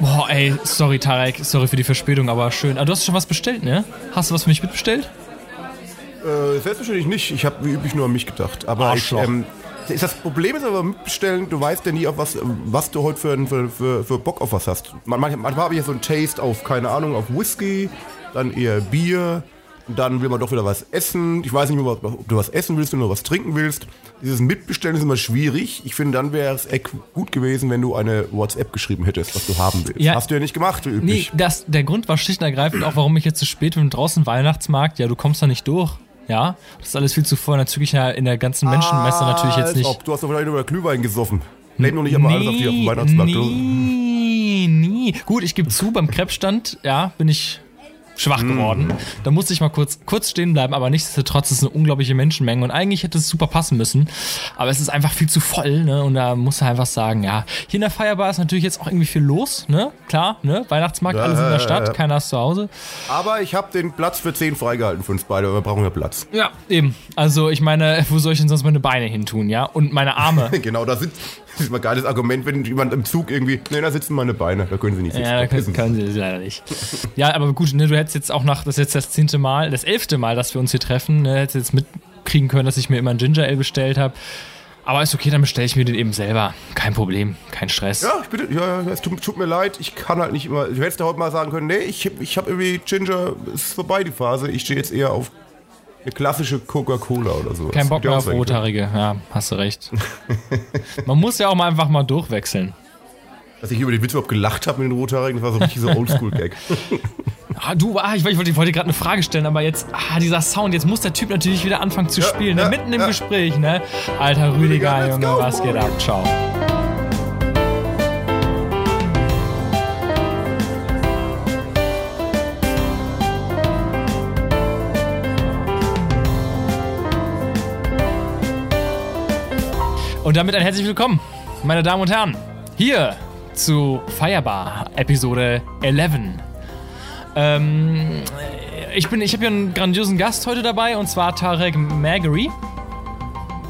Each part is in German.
Boah, ey, sorry Tarek, sorry für die Verspätung, aber schön. Aber du hast schon was bestellt, ne? Hast du was für mich mitbestellt? Äh, selbstverständlich nicht. Ich habe wie üblich nur an mich gedacht. Aber ich, ähm, das Problem ist aber mitbestellen, du weißt ja nie, auf was, was du heute für, für, für, für Bock auf was hast. Man- Manchmal, manchmal habe ich ja so ein Taste auf, keine Ahnung, auf Whisky, dann eher Bier, dann will man doch wieder was essen. Ich weiß nicht mehr, ob du was essen willst oder was trinken willst. Dieses Mitbestellen ist immer schwierig. Ich finde, dann wäre es echt gut gewesen, wenn du eine WhatsApp geschrieben hättest, was du haben willst. Ja. Hast du ja nicht gemacht, wie Nee, üblich. das, der Grund war schlicht und ergreifend auch, warum ich jetzt zu spät bin. Draußen Weihnachtsmarkt, ja, du kommst da nicht durch. Ja, das ist alles viel zu voll. Natürlich in der ganzen Menschenmesse natürlich jetzt nicht. Ob, du hast doch vielleicht über Glühwein gesoffen. Nehmen doch nicht immer alles auf die auf den Weihnachtsmarkt. Du- Nee, nie. Gut, ich gebe zu, beim Krebsstand, ja, bin ich schwach Hm. geworden. Da musste ich mal kurz, kurz stehen bleiben, aber nichtsdestotrotz ist es eine unglaubliche Menschenmenge und eigentlich hätte es super passen müssen. Aber es ist einfach viel zu voll, ne? Und da muss er einfach sagen, ja, hier in der Feierbar ist natürlich jetzt auch irgendwie viel los, ne? Klar, ne? Weihnachtsmarkt, alles in der Stadt, keiner ist zu Hause. Aber ich habe den Platz für 10 freigehalten für uns beide, aber wir brauchen ja Platz. Ja, eben. Also ich meine, wo soll ich denn sonst meine Beine hin tun, ja? Und meine Arme. Genau, das ist, das ist mal ein geiles Argument, wenn jemand im Zug irgendwie, ne, da sitzen meine Beine, da können sie nicht sitzen. Ja, da können, können sie das leider nicht. Ja, aber gut, ne, du hättest jetzt auch nach, das ist jetzt das zehnte Mal, das elfte Mal, dass wir uns hier treffen, ne, hättest jetzt mitkriegen können, dass ich mir immer ein Ginger Ale bestellt habe. Aber ist okay, dann bestelle ich mir den eben selber. Kein Problem, kein Stress. Ja, ich bitte, ja, ja, es tut, tut mir leid, ich kann halt nicht immer, du hättest ja heute mal sagen können, nee, ich, ich habe irgendwie Ginger, es ist vorbei die Phase, ich stehe jetzt eher auf eine klassische Coca-Cola oder so. Kein Bock mehr auf Rothaarige. Ja, hast du recht. Man muss ja auch mal einfach mal durchwechseln. Dass ich über den Witz überhaupt gelacht habe mit den Rothaarigen, das war so richtig so Oldschool-Gag. Ah, du, ah, ich, wollte- ich wollte, wollte gerade eine Frage stellen, aber jetzt, ah, dieser Sound, jetzt muss der Typ natürlich wieder anfangen zu Ja, spielen, ja, ne? mitten im ja. Gespräch, ne? Alter Rüdiger, Rüdiger, Junge, go, was geht boy. ab? Ciao. Und damit ein herzlich willkommen, meine Damen und Herren, hier zu Firebar Episode 11. Ähm, ich ich habe hier einen grandiosen Gast heute dabei und zwar Tarek Magary.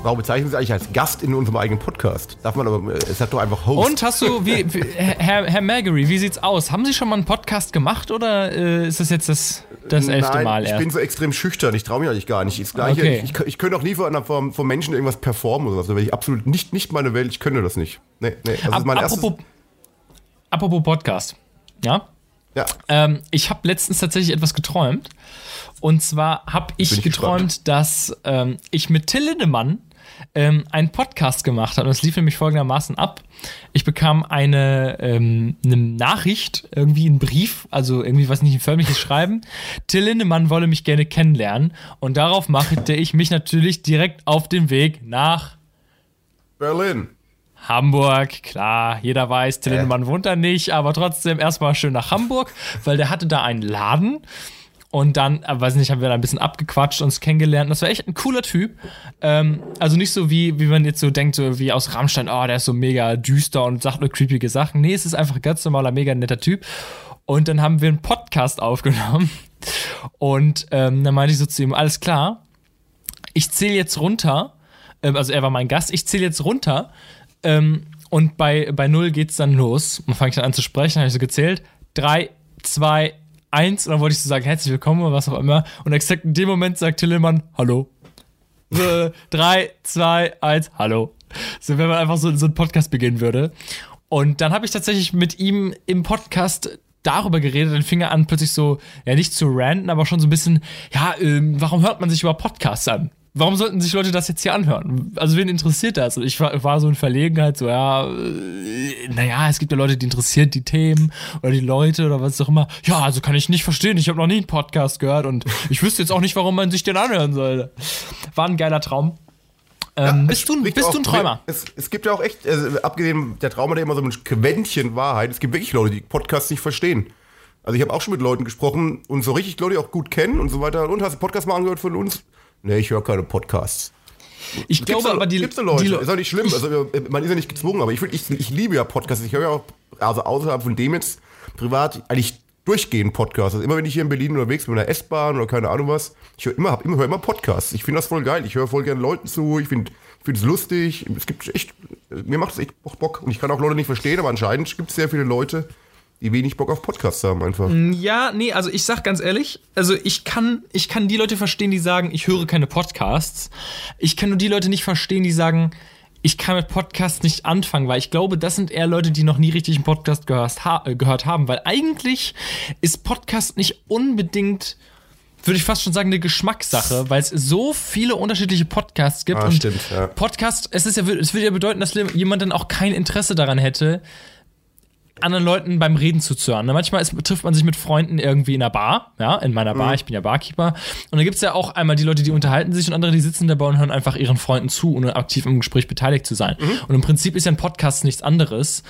Warum bezeichnen Sie eigentlich als Gast in unserem eigenen Podcast? Darf man aber, es hat doch einfach Host. Und hast du, wie, wie, Herr, Herr Magary, wie sieht's aus? Haben Sie schon mal einen Podcast gemacht oder äh, ist das jetzt das, das elfte Nein, Mal ich erst? bin so extrem schüchtern, ich traue mich eigentlich gar nicht. Das Gleiche, Okay. ich, ich, ich könnte auch nie vor, vor, vor Menschen irgendwas performen oder sowas. Da wäre ich absolut nicht, nicht meine Welt, ich könnte das nicht. Nee, nee. Also das Ap ist mein erstes, apropos, apropos Podcast. Ja? ja. Ähm, ich habe letztens tatsächlich etwas geträumt. Und zwar habe ich, ich geträumt, dass ähm, ich mit Till Lindemann ähm, einen Podcast gemacht habe. Und es lief nämlich folgendermaßen ab. Ich bekam eine, ähm, eine Nachricht, irgendwie einen Brief, also irgendwie was nicht ein förmliches Schreiben. Till Lindemann wolle mich gerne kennenlernen. Und darauf machte ich mich natürlich direkt auf den Weg nach Berlin. Hamburg, klar, jeder weiß, Till Lindemann wohnt da nicht, aber trotzdem erstmal schön nach Hamburg, weil der hatte da einen Laden und dann, äh, weiß nicht, haben wir da ein bisschen abgequatscht, uns kennengelernt. Das war echt ein cooler Typ. Ähm, also nicht so wie, wie man jetzt so denkt, so wie aus Rammstein, oh, der ist so mega düster und sagt nur creepige Sachen. Nee, es ist einfach ein ganz normaler, mega netter Typ. Und dann haben wir einen Podcast aufgenommen. Und ähm, dann meinte ich so zu ihm, alles klar, ich zähle jetzt runter, ähm, also er war mein Gast, ich zähle jetzt runter ähm, und bei, bei null geht's dann los. Man fange ich dann an zu sprechen, habe ich so gezählt. Drei, zwei, eins und dann wollte ich so sagen, herzlich willkommen oder was auch immer. Und exakt in dem Moment sagt Tillemann, hallo. So, drei, zwei, eins, hallo. So, wenn man einfach so, so einen Podcast beginnen würde. Und dann habe ich tatsächlich mit ihm im Podcast darüber geredet, dann fing er an, plötzlich so, ja, nicht zu ranten, aber schon so ein bisschen, ja, ähm, warum hört man sich über Podcasts an? Warum sollten sich Leute das jetzt hier anhören? Also, wen interessiert das? Und ich war, war so in Verlegenheit, so, ja, äh, naja, es gibt ja Leute, die interessiert die Themen oder die Leute oder was auch immer. Ja, also kann ich nicht verstehen. Ich habe noch nie einen Podcast gehört und ich wüsste jetzt auch nicht, warum man sich den anhören sollte. War ein geiler Traum. Ähm, bist, du, Spricht bist auch- du ein Träumer? Es, es gibt ja auch echt, also, abgesehen der Traum hat ja immer so ein Quäntchen Wahrheit. Es gibt wirklich Leute, die Podcasts nicht verstehen. Also ich habe auch schon mit Leuten gesprochen und so richtig Leute auch gut kennen und so weiter. Und hast du Podcast mal angehört von uns? Nee, ich höre keine Podcasts. Ich glaube Gibt's da- aber, die, gibt's da Leute. die Le- ist auch nicht schlimm. Also, man ist ja nicht gezwungen, aber ich, ich, ich liebe ja Podcasts. Ich höre ja auch, also außerhalb von dem jetzt privat, eigentlich durchgehend Podcasts. Also immer wenn ich hier in Berlin unterwegs bin, in der S-Bahn oder keine Ahnung was, ich höre immer, hab immer, höre immer Podcasts. Ich finde das voll geil. Ich höre voll gerne Leuten zu. Ich finde es lustig. Es gibt echt, mir macht es echt Bock. Und ich kann auch Leute nicht verstehen, aber anscheinend gibt es sehr viele Leute, die wenig Bock auf Podcasts haben einfach. Ja, nee, also ich sag ganz ehrlich, also ich kann, ich kann die Leute verstehen, die sagen, ich höre keine Podcasts. Ich kann nur die Leute nicht verstehen, die sagen, ich kann mit Podcasts nicht anfangen, weil ich glaube, das sind eher Leute, die noch nie richtig einen Podcast gehört, ha äh, gehört haben, weil eigentlich ist Podcast nicht unbedingt würde ich fast schon sagen, eine Geschmackssache, weil es so viele unterschiedliche Podcasts gibt. Ah, und stimmt, ja. Podcast, es ist ja, es würde ja bedeuten, dass jemand dann auch kein Interesse daran hätte, anderen Leuten beim Reden zuzuhören. Ne, Manchmal ist, trifft man sich mit Freunden irgendwie in einer Bar, ja, in meiner Bar, ich bin ja Barkeeper. Und da gibt es ja auch einmal die Leute, die unterhalten sich und andere, die sitzen dabei und hören einfach ihren Freunden zu, ohne aktiv im Gespräch beteiligt zu sein. Und im Prinzip ist ja ein Podcast nichts anderes,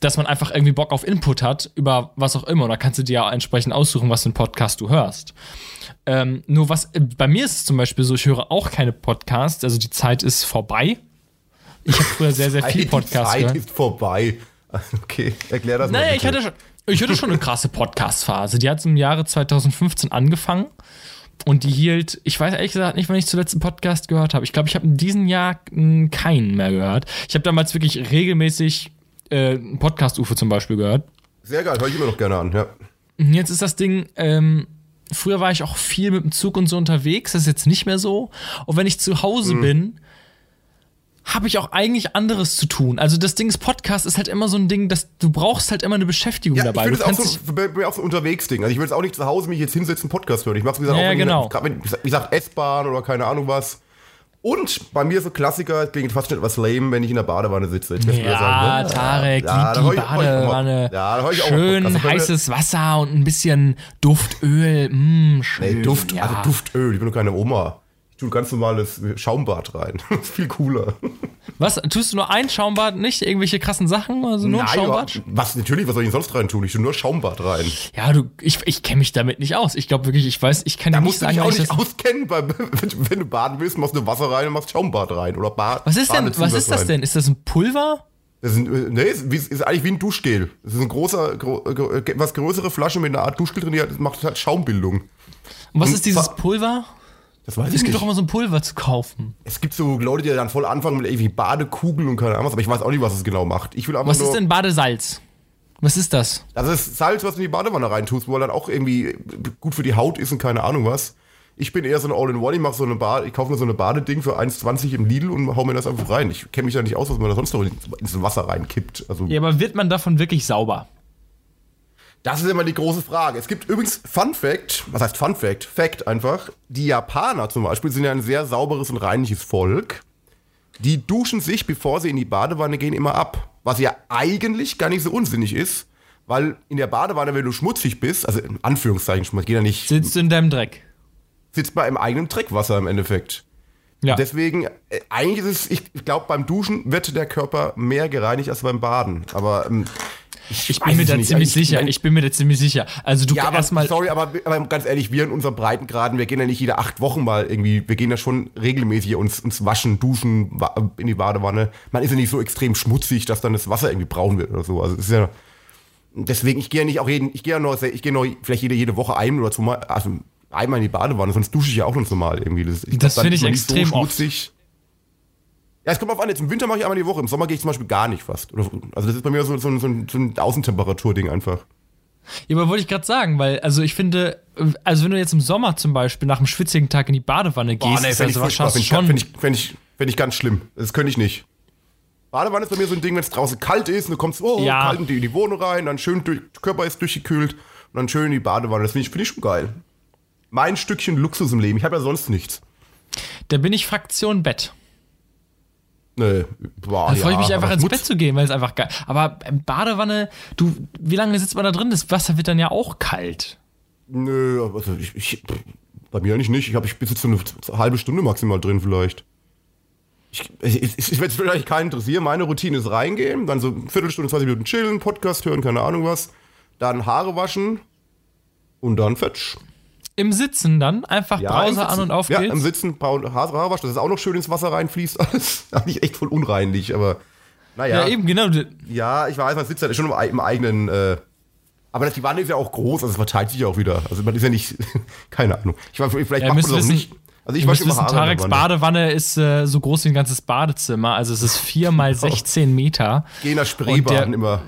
dass man einfach irgendwie Bock auf Input hat, über was auch immer. Und da kannst du dir ja entsprechend aussuchen, was für einen Podcast du hörst. Ähm, nur was, bei mir ist es zum Beispiel so, ich höre auch keine Podcasts, also die Zeit ist vorbei. Ich habe früher sehr, sehr viel Die Podcasts Zeit gehört. ist vorbei. Okay, erklär das mal. Naja, ich hatte schon, ich hatte schon eine krasse Podcast-Phase. Die hat im Jahre 2015 angefangen. Und die hielt, ich weiß ehrlich gesagt nicht, wann ich zuletzt einen Podcast gehört habe. Ich glaube, ich habe in diesem Jahr keinen mehr gehört. Ich habe damals wirklich regelmäßig äh, einen Podcast-UFO zum Beispiel gehört. Sehr geil, höre ich immer noch gerne an, ja. Jetzt ist das Ding, ähm, früher war ich auch viel mit dem Zug und so unterwegs, das ist jetzt nicht mehr so. Und wenn ich zu Hause bin, habe ich auch eigentlich anderes zu tun. Also das Ding ist, Podcast ist halt immer so ein Ding, dass du brauchst halt immer eine Beschäftigung Ja, dabei. ich finde es auch so, auch so ein Unterwegs-Ding. Also ich will jetzt auch nicht zu Hause mich jetzt hinsetzen, Podcast hören. Ich mach's wie gesagt Ja, auch, wenn genau. ich, wenn, wie gesagt, S-Bahn oder keine Ahnung was. Und bei mir so Klassiker, klingt fast schon etwas lame, wenn ich in der Badewanne sitze. Ich Ja, sagen, ne? Tarek, Ja, die, die ich- ich auch Badewanne. Ja, da ich auch schön mir- heißes Wasser und ein bisschen Duftöl. Mm, schön. Ey, Duft, ja. also Duftöl, ich bin doch keine Oma. Tue ganz normales Schaumbad rein. Das ist viel cooler. Was? Tust du nur ein Schaumbad, nicht irgendwelche krassen Sachen? Also nur ein Schaumbad? was, natürlich, was soll ich denn sonst rein tun? Ich tue nur Schaumbad rein. Ja, du, ich, ich kenne mich damit nicht aus. Ich glaube wirklich, ich weiß, ich kann Da dir nicht musst du sagen, dich auch nicht auskennen, weil, wenn, wenn du baden willst, machst du Wasser rein und machst Schaumbad rein. Oder Bad, Was ist denn, was ist das rein. denn? Ist das ein Pulver? Das ist, ein, äh, nee, ist, ist eigentlich wie ein Duschgel. Das ist ein großer, gro, äh, etwas größere Flasche mit einer Art Duschgel drin, die macht halt Schaumbildung. Und was Und ist dieses Pulver? Das weiß Es ich gibt nicht. doch immer so ein Pulver zu kaufen. Es gibt so Leute, die dann voll anfangen mit irgendwie Badekugeln und keine Ahnung was, aber ich weiß auch nicht, was es genau macht. Ich will einfach Was nur, ist denn Badesalz? Was ist das? Das ist Salz, was du in die Badewanne reintust, wo er dann auch irgendwie gut für die Haut ist und keine Ahnung was. Ich bin eher so ein All-in-One, ich mache so eine Bade, ich kaufe mir so eine Badeding für 1,20 im Lidl und hau mir das einfach rein. Ich kenne mich da nicht aus, was man da sonst noch ins Wasser reinkippt. Also Ja, aber wird man davon wirklich sauber? Das ist immer die große Frage. Es gibt übrigens Fun Fact, was heißt Fun Fact? Fact einfach. Die Japaner zum Beispiel sind ja ein sehr sauberes und reinliches Volk. Die duschen sich, bevor sie in die Badewanne gehen, immer ab. Was ja eigentlich gar nicht so unsinnig ist, weil in der Badewanne, wenn du schmutzig bist, also in Anführungszeichen schmutzig, geht ja nicht, Sitzt du in deinem Dreck? sitzt man im eigenen Dreckwasser im Endeffekt. Ja. Deswegen, äh, eigentlich ist es, ich glaube, beim Duschen wird der Körper mehr gereinigt als beim Baden. Aber ähm, ich bin mir da nicht. ziemlich Ich- sicher. Ich bin mir da ziemlich sicher. Also du Ja, erstmal. sorry, aber, aber ganz ehrlich, wir in unserem Breitengraden, wir gehen ja nicht jede acht Wochen mal irgendwie, wir gehen ja schon regelmäßig uns, uns waschen, duschen, in die Badewanne. Man ist ja nicht so extrem schmutzig, dass dann das Wasser irgendwie braun wird oder so. Also es ist ja, deswegen, ich gehe ja nicht auch jeden, ich gehe ja nur, ich gehe nur vielleicht jede, jede Woche ein oder zweimal, also einmal in die Badewanne, sonst dusche ich ja auch ganz normal irgendwie. Das, Das finde ich extrem so schmutzig. Ja, es kommt auf an, jetzt im Winter mache ich einmal die Woche, im Sommer gehe ich zum Beispiel gar nicht fast. Oder, also das ist bei mir so, so, ein- so, ein- so ein Außentemperatur-Ding einfach. Ja, aber wollte ich gerade sagen, weil, also ich finde, also wenn du jetzt im Sommer zum Beispiel nach einem schwitzigen Tag in die Badewanne Boah, gehst, nee, ist ich, also wahrscheinlich schon. find ich, find ich, find ich ganz schlimm. Das könnte ich nicht. Badewanne ist bei mir so ein Ding, wenn es draußen kalt ist und du kommst oh, Ja. kalt in die, in die Wohnung rein, dann schön durch, der Körper ist durchgekühlt und dann schön in die Badewanne. Das finde ich, find ich schon geil. Mein Stückchen Luxus im Leben. Ich habe ja sonst nichts. Da bin ich Fraktion Bett. Nee, boah, Da freue ich ja, mich einfach ins Bett zu gehen, weil es einfach geil. Aber ähm, Badewanne, du, wie lange sitzt man da drin? Das Wasser wird dann ja auch kalt. Nö, also ich, ich, bei mir eigentlich nicht. Ich habe ich bis jetzt so eine halbe Stunde maximal drin vielleicht. Ich, ich, ich, ich werde es vielleicht keinen interessieren. Meine Routine ist reingehen, dann so eine Viertelstunde, 20 Minuten chillen, Podcast hören, keine Ahnung was. Dann Haare waschen und dann fetsch. Im Sitzen dann einfach im Browser an und auf Ja, geht's. im Sitzen waschen, dass es auch noch schön ins Wasser reinfließt. Alles eigentlich echt voll unreinlich, aber naja. ja, eben, genau. Ja, ich weiß, man sitzt ja schon im, im eigenen. Äh, aber die Wanne ist ja auch groß, also es verteilt sich ja auch wieder. Also man ist ja nicht. keine Ahnung. Ich weiß, vielleicht Ja, macht man das auch wissen- nicht. Also ich wissen, Tareks. Badewanne ist äh, so groß wie ein ganzes Badezimmer. Also es ist 4 mal 16 Meter. Geh nach Spreebaden immer.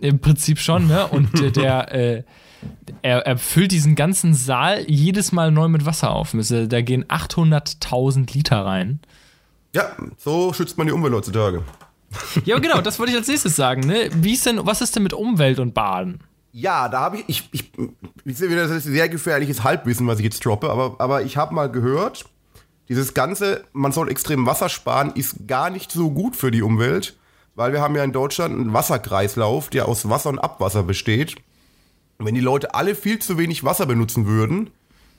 Im Prinzip schon, ne? Und äh, der, äh, er, er füllt diesen ganzen Saal jedes Mal neu mit Wasser auf. Da gehen 800.000 Liter rein. Ja, so schützt man die Umwelt heutzutage. Ja, genau, das wollte ich als nächstes sagen. Ne? Wie ist denn, was ist denn mit Umwelt und Baden? Ja, da habe ich, ich, ich, ich sehe wieder, das ist sehr gefährliches Halbwissen, was ich jetzt droppe, aber, aber ich habe mal gehört, dieses Ganze, man soll extrem Wasser sparen, ist gar nicht so gut für die Umwelt, weil wir haben ja in Deutschland einen Wasserkreislauf, der aus Wasser und Abwasser besteht. Wenn die Leute alle viel zu wenig Wasser benutzen würden,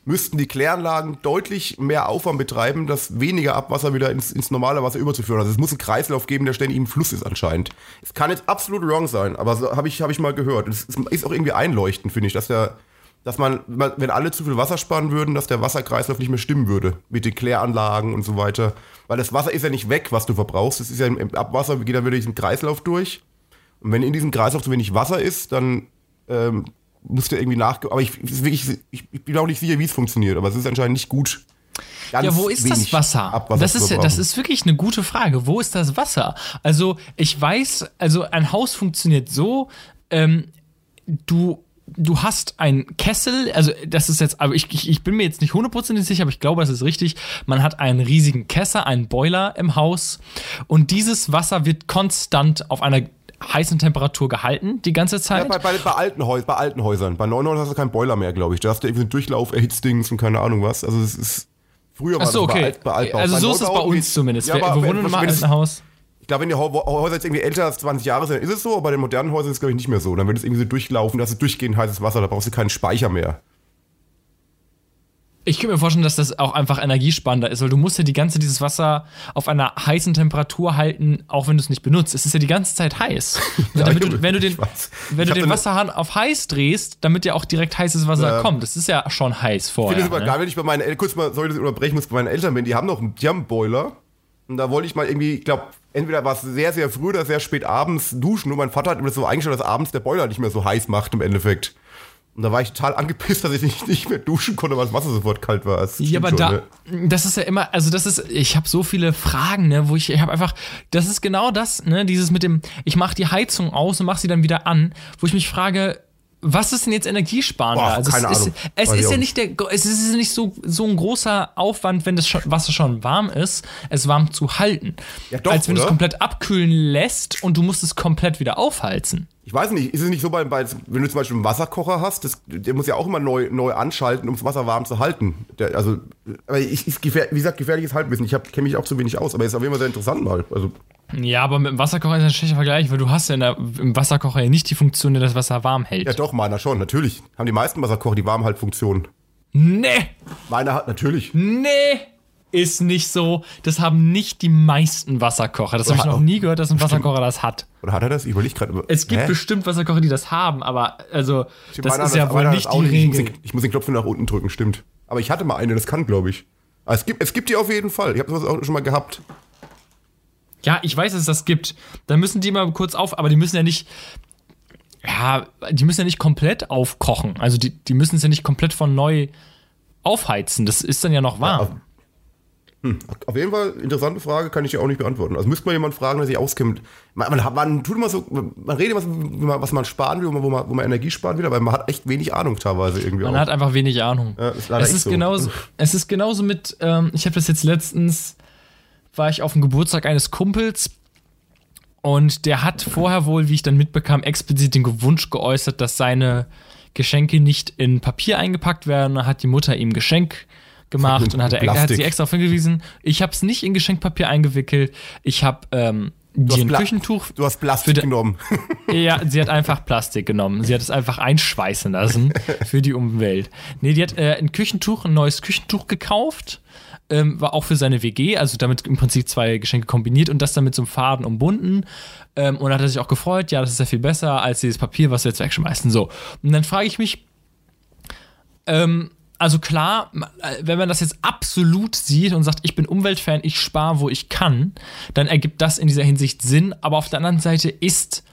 müssten die Kläranlagen deutlich mehr Aufwand betreiben, das weniger Abwasser wieder ins, ins normale Wasser überzuführen. Also es muss einen Kreislauf geben, der ständig im Fluss ist anscheinend. Es kann jetzt absolut wrong sein, aber so habe ich, hab ich mal gehört. Es ist auch irgendwie einleuchtend, finde ich, dass der, dass man, wenn alle zu viel Wasser sparen würden, dass der Wasserkreislauf nicht mehr stimmen würde. Mit den Kläranlagen und so weiter. Weil das Wasser ist ja nicht weg, was du verbrauchst. Es ist ja im Abwasser, geht dann wieder diesen Kreislauf durch. Und wenn in diesem Kreislauf zu wenig Wasser ist, dann ähm, musste irgendwie nach. Aber ich, ich, ich, bin auch nicht sicher, wie es funktioniert, aber es ist anscheinend nicht gut. ja, wo ist das Wasser? Abwasser das, ist, das ist wirklich eine gute Frage. Wo ist das Wasser? Also, ich weiß, also ein Haus funktioniert so, ähm, du du hast einen Kessel, also das ist jetzt, aber ich, ich, ich bin mir jetzt nicht hundertprozentig sicher, aber ich glaube, das ist richtig. Man hat einen riesigen Kessel, einen Boiler im Haus und dieses Wasser wird konstant auf einer heißen Temperatur gehalten die ganze Zeit. Ja, bei, bei, bei, alten Häus bei alten Häusern. Bei neuen Häusern hast du keinen Boiler mehr, glaube ich. Da hast du irgendwie einen Durchlauf, Erhitzdings und keine Ahnung was. Also es ist früher war so, okay. bei, Alt, bei. Also so ist es bei uns zumindest. Ja, wir, wir wohnen in einem alten Haus. Ich glaube, wenn die Häuser jetzt irgendwie älter als 20 Jahre sind, ist es so, aber bei den modernen Häusern ist es, glaube ich, nicht mehr so. Dann wird es irgendwie so durchlaufen, dass es durchgehend heißes Wasser, da brauchst du keinen Speicher mehr. Ich könnte mir vorstellen, dass das auch einfach energiespannender ist, weil du musst ja die ganze dieses Wasser auf einer heißen Temperatur halten, auch wenn du es nicht benutzt. Es ist ja die ganze Zeit heiß. ja, du, wenn du den, wenn du den Wasserhahn auf heiß drehst, damit ja auch direkt heißes Wasser ja. kommt. Das ist ja schon heiß vorher. Ich finde es ne? geil, wenn ich bei meinen Eltern, kurz mal, soll ich das unterbrechen muss, bei meinen Eltern bin, die haben noch die haben einen Boiler. Und da wollte ich mal irgendwie, ich glaube, entweder war es sehr, sehr früh oder sehr spät abends duschen. Und mein Vater hat mir das so eingestellt, dass abends der Boiler nicht mehr so heiß macht im Endeffekt. Und da war ich total angepisst, dass ich nicht, nicht mehr duschen konnte, weil das Wasser sofort kalt war. Das ja, aber schon, da, ne? das ist ja immer, also das ist, ich habe so viele Fragen, ne, wo ich, ich habe einfach, das ist genau das, ne, dieses mit dem, ich mache die Heizung aus und mache sie dann wieder an, wo ich mich frage, was ist denn jetzt energiesparender? Boah, also keine es Ahnung. Ist, es ist ja nicht der, es ist nicht so, so ein großer Aufwand, wenn das Wasser schon warm ist, es warm zu halten. Ja, doch, als wenn du es komplett abkühlen lässt und du musst es komplett wieder aufheizen. Ich weiß nicht, ist es nicht so bei, bei wenn du zum Beispiel einen Wasserkocher hast, das, der muss ja auch immer neu, neu anschalten, um das Wasser warm zu halten. Der, also, ich, ich, wie gesagt, gefährliches Halbwissen. Ich kenne mich auch zu wenig aus, aber ist auf jeden Fall sehr interessant mal. Also, ja, aber mit dem Wasserkocher ist ein schlechter Vergleich, weil du hast ja der, im Wasserkocher ja nicht die Funktion, die das Wasser warm hält. Ja, doch, meiner schon, natürlich. Haben die meisten Wasserkocher die Warmhaltfunktion. Nee! Meiner hat natürlich. Nee! Ist nicht so. Das haben nicht die meisten Wasserkocher. Das habe ich noch nie gehört, dass ein Wasserkocher das hat. Oder hat er das? Ich überlege gerade. Es gibt Hä? bestimmt Wasserkocher, die das haben, aber also das ist ja wohl nicht die Regel. Ich muss, den, ich muss, den, Knopf nach unten drücken, stimmt. Aber ich hatte mal eine, das kann, glaube ich. Aber es gibt, es gibt die auf jeden Fall. Ich habe sowas auch schon mal gehabt. Ja, ich weiß, dass es das gibt. Da müssen die mal kurz auf, aber die müssen ja nicht. Ja, die müssen ja nicht komplett aufkochen. Also die, die müssen es ja nicht komplett von neu aufheizen. Das ist dann ja noch warm. Ja, hm. Auf jeden Fall, interessante Frage, kann ich dir auch nicht beantworten. Also müsste man jemanden fragen, der sich auskennt. Man, man, man tut immer so, man redet immer, was man sparen will, wo man, wo man Energie sparen will, aber man hat echt wenig Ahnung teilweise irgendwie. Man auch. hat einfach wenig Ahnung. Ja, ist es, ist so. genauso, es ist genauso mit, ähm, ich habe das jetzt letztens, war ich auf dem Geburtstag eines Kumpels und der hat vorher wohl, wie ich dann mitbekam, explizit den Wunsch geäußert, dass seine Geschenke nicht in Papier eingepackt werden. Da hat die Mutter ihm Geschenk gemacht und hat er, hat sie extra darauf hingewiesen. Ich habe es nicht in Geschenkpapier eingewickelt. Ich habe ähm, die ein Küchentuch. Du hast Plastik die, genommen. Ja, sie hat einfach Plastik genommen. Sie hat es einfach einschweißen lassen für die Umwelt. Nee, die hat äh, ein Küchentuch, ein neues Küchentuch gekauft. Ähm, war auch für seine WG, also damit im Prinzip zwei Geschenke kombiniert und das dann mit so einem Faden umbunden. Ähm, und da hat er sich auch gefreut, ja, das ist ja viel besser als dieses Papier, was wir jetzt wegschmeißen. So. Und dann frage ich mich, ähm, also klar, äh, wenn man das jetzt absolut sieht und sagt, ich bin Umweltfan, ich spare, wo ich kann, dann ergibt das in dieser Hinsicht Sinn. Aber auf der anderen Seite ist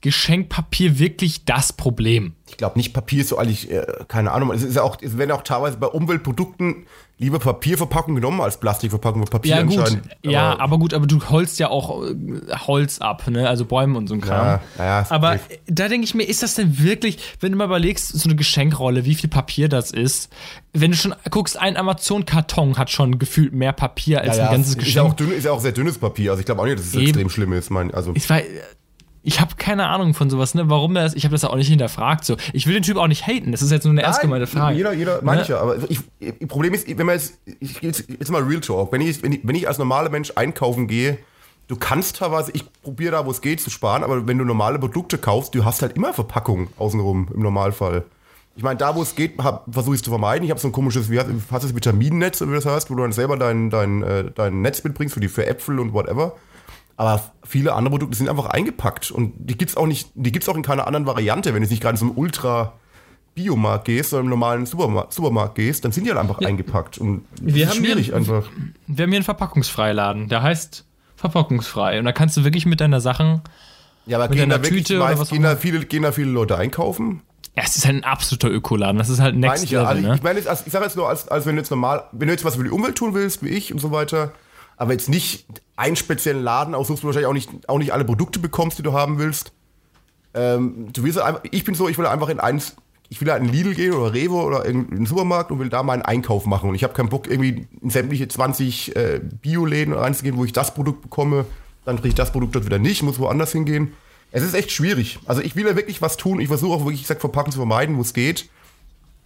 Geschenkpapier wirklich das Problem? Ich glaube nicht, Papier ist so eigentlich, äh, keine Ahnung, es ist auch, es werden auch teilweise bei Umweltprodukten lieber Papierverpackung genommen als Plastikverpackung, weil Papier Ja, gut. ja, aber gut, aber du holst ja auch äh, Holz ab, ne? Also Bäume und so ein Kram. Ja, ja, aber richtig. da denke ich mir, ist das denn wirklich, wenn du mal überlegst, so eine Geschenkrolle, wie viel Papier das ist? Wenn du schon guckst, ein Amazon-Karton hat schon gefühlt mehr Papier als ja, ein ganzes ist ja, auch Geschenk. dünn, ist ja auch sehr dünnes Papier. Also ich glaube auch nicht, dass es Eben. extrem schlimm ist. Mein, also Ich war, ich habe keine Ahnung von sowas, ne? Warum das? Ich habe das auch nicht hinterfragt. So, ich will den Typ auch nicht haten. Das ist jetzt nur eine ernst gemeinte Frage. Jeder, jeder, meine Ne? ich ja. Aber ich, ich, Problem ist, wenn man jetzt, ich, jetzt, jetzt mal Real Talk, wenn ich, wenn, ich, wenn ich als normaler Mensch einkaufen gehe, du kannst teilweise, ich probiere da, wo es geht, zu sparen, aber wenn du normale Produkte kaufst, du hast halt immer Verpackung außenrum im Normalfall. Ich meine, da wo es geht, versuche ich es zu vermeiden. Ich habe so ein komisches, wie heißt hast du das Vitaminnetz, wie das heißt, wo du dann selber dein, dein, äh, dein Netz mitbringst für, die, für Äpfel und whatever. Aber viele andere Produkte sind einfach eingepackt und die gibt's auch nicht, die gibt's auch in keiner anderen Variante. Wenn du nicht gerade in so einem Ultra Biomarkt gehst, sondern im normalen Supermarkt, Supermarkt gehst, dann sind die halt einfach eingepackt und das Wir ist haben schwierig hier- einfach. Wir haben hier einen Verpackungsfreiladen. Der heißt verpackungsfrei. Und da kannst du wirklich mit deiner Sachen. Ja, aber mit gehen da wirklich Tüte meist, was gehen da viele, gehen da viele Leute einkaufen? Ja, es ist halt ein absoluter Ökoladen. Das ist halt Meine Next ich ja. Level, Also ich, ne? ich meine, jetzt, als- ich sage jetzt nur, als, als wenn du jetzt normal, wenn du jetzt was für die Umwelt tun willst, wie ich und so weiter, aber jetzt nicht einen speziellen Laden aussuchst, wo du wahrscheinlich auch nicht, auch nicht alle Produkte bekommst, die du haben willst. Ähm, du willst einfach, ich bin so, ich will einfach in eins, ich will halt in Lidl gehen oder Rewe oder in, in den Supermarkt und will da meinen Einkauf machen. Und ich habe keinen Bock, irgendwie in sämtliche 20 äh, Bioläden reinzugehen, wo ich das Produkt bekomme, dann kriege ich das Produkt dort wieder nicht, muss woanders hingehen. Es ist echt schwierig. Also ich will ja wirklich was tun. Ich versuche auch wirklich, ich sag, Verpacken zu vermeiden, wo es geht.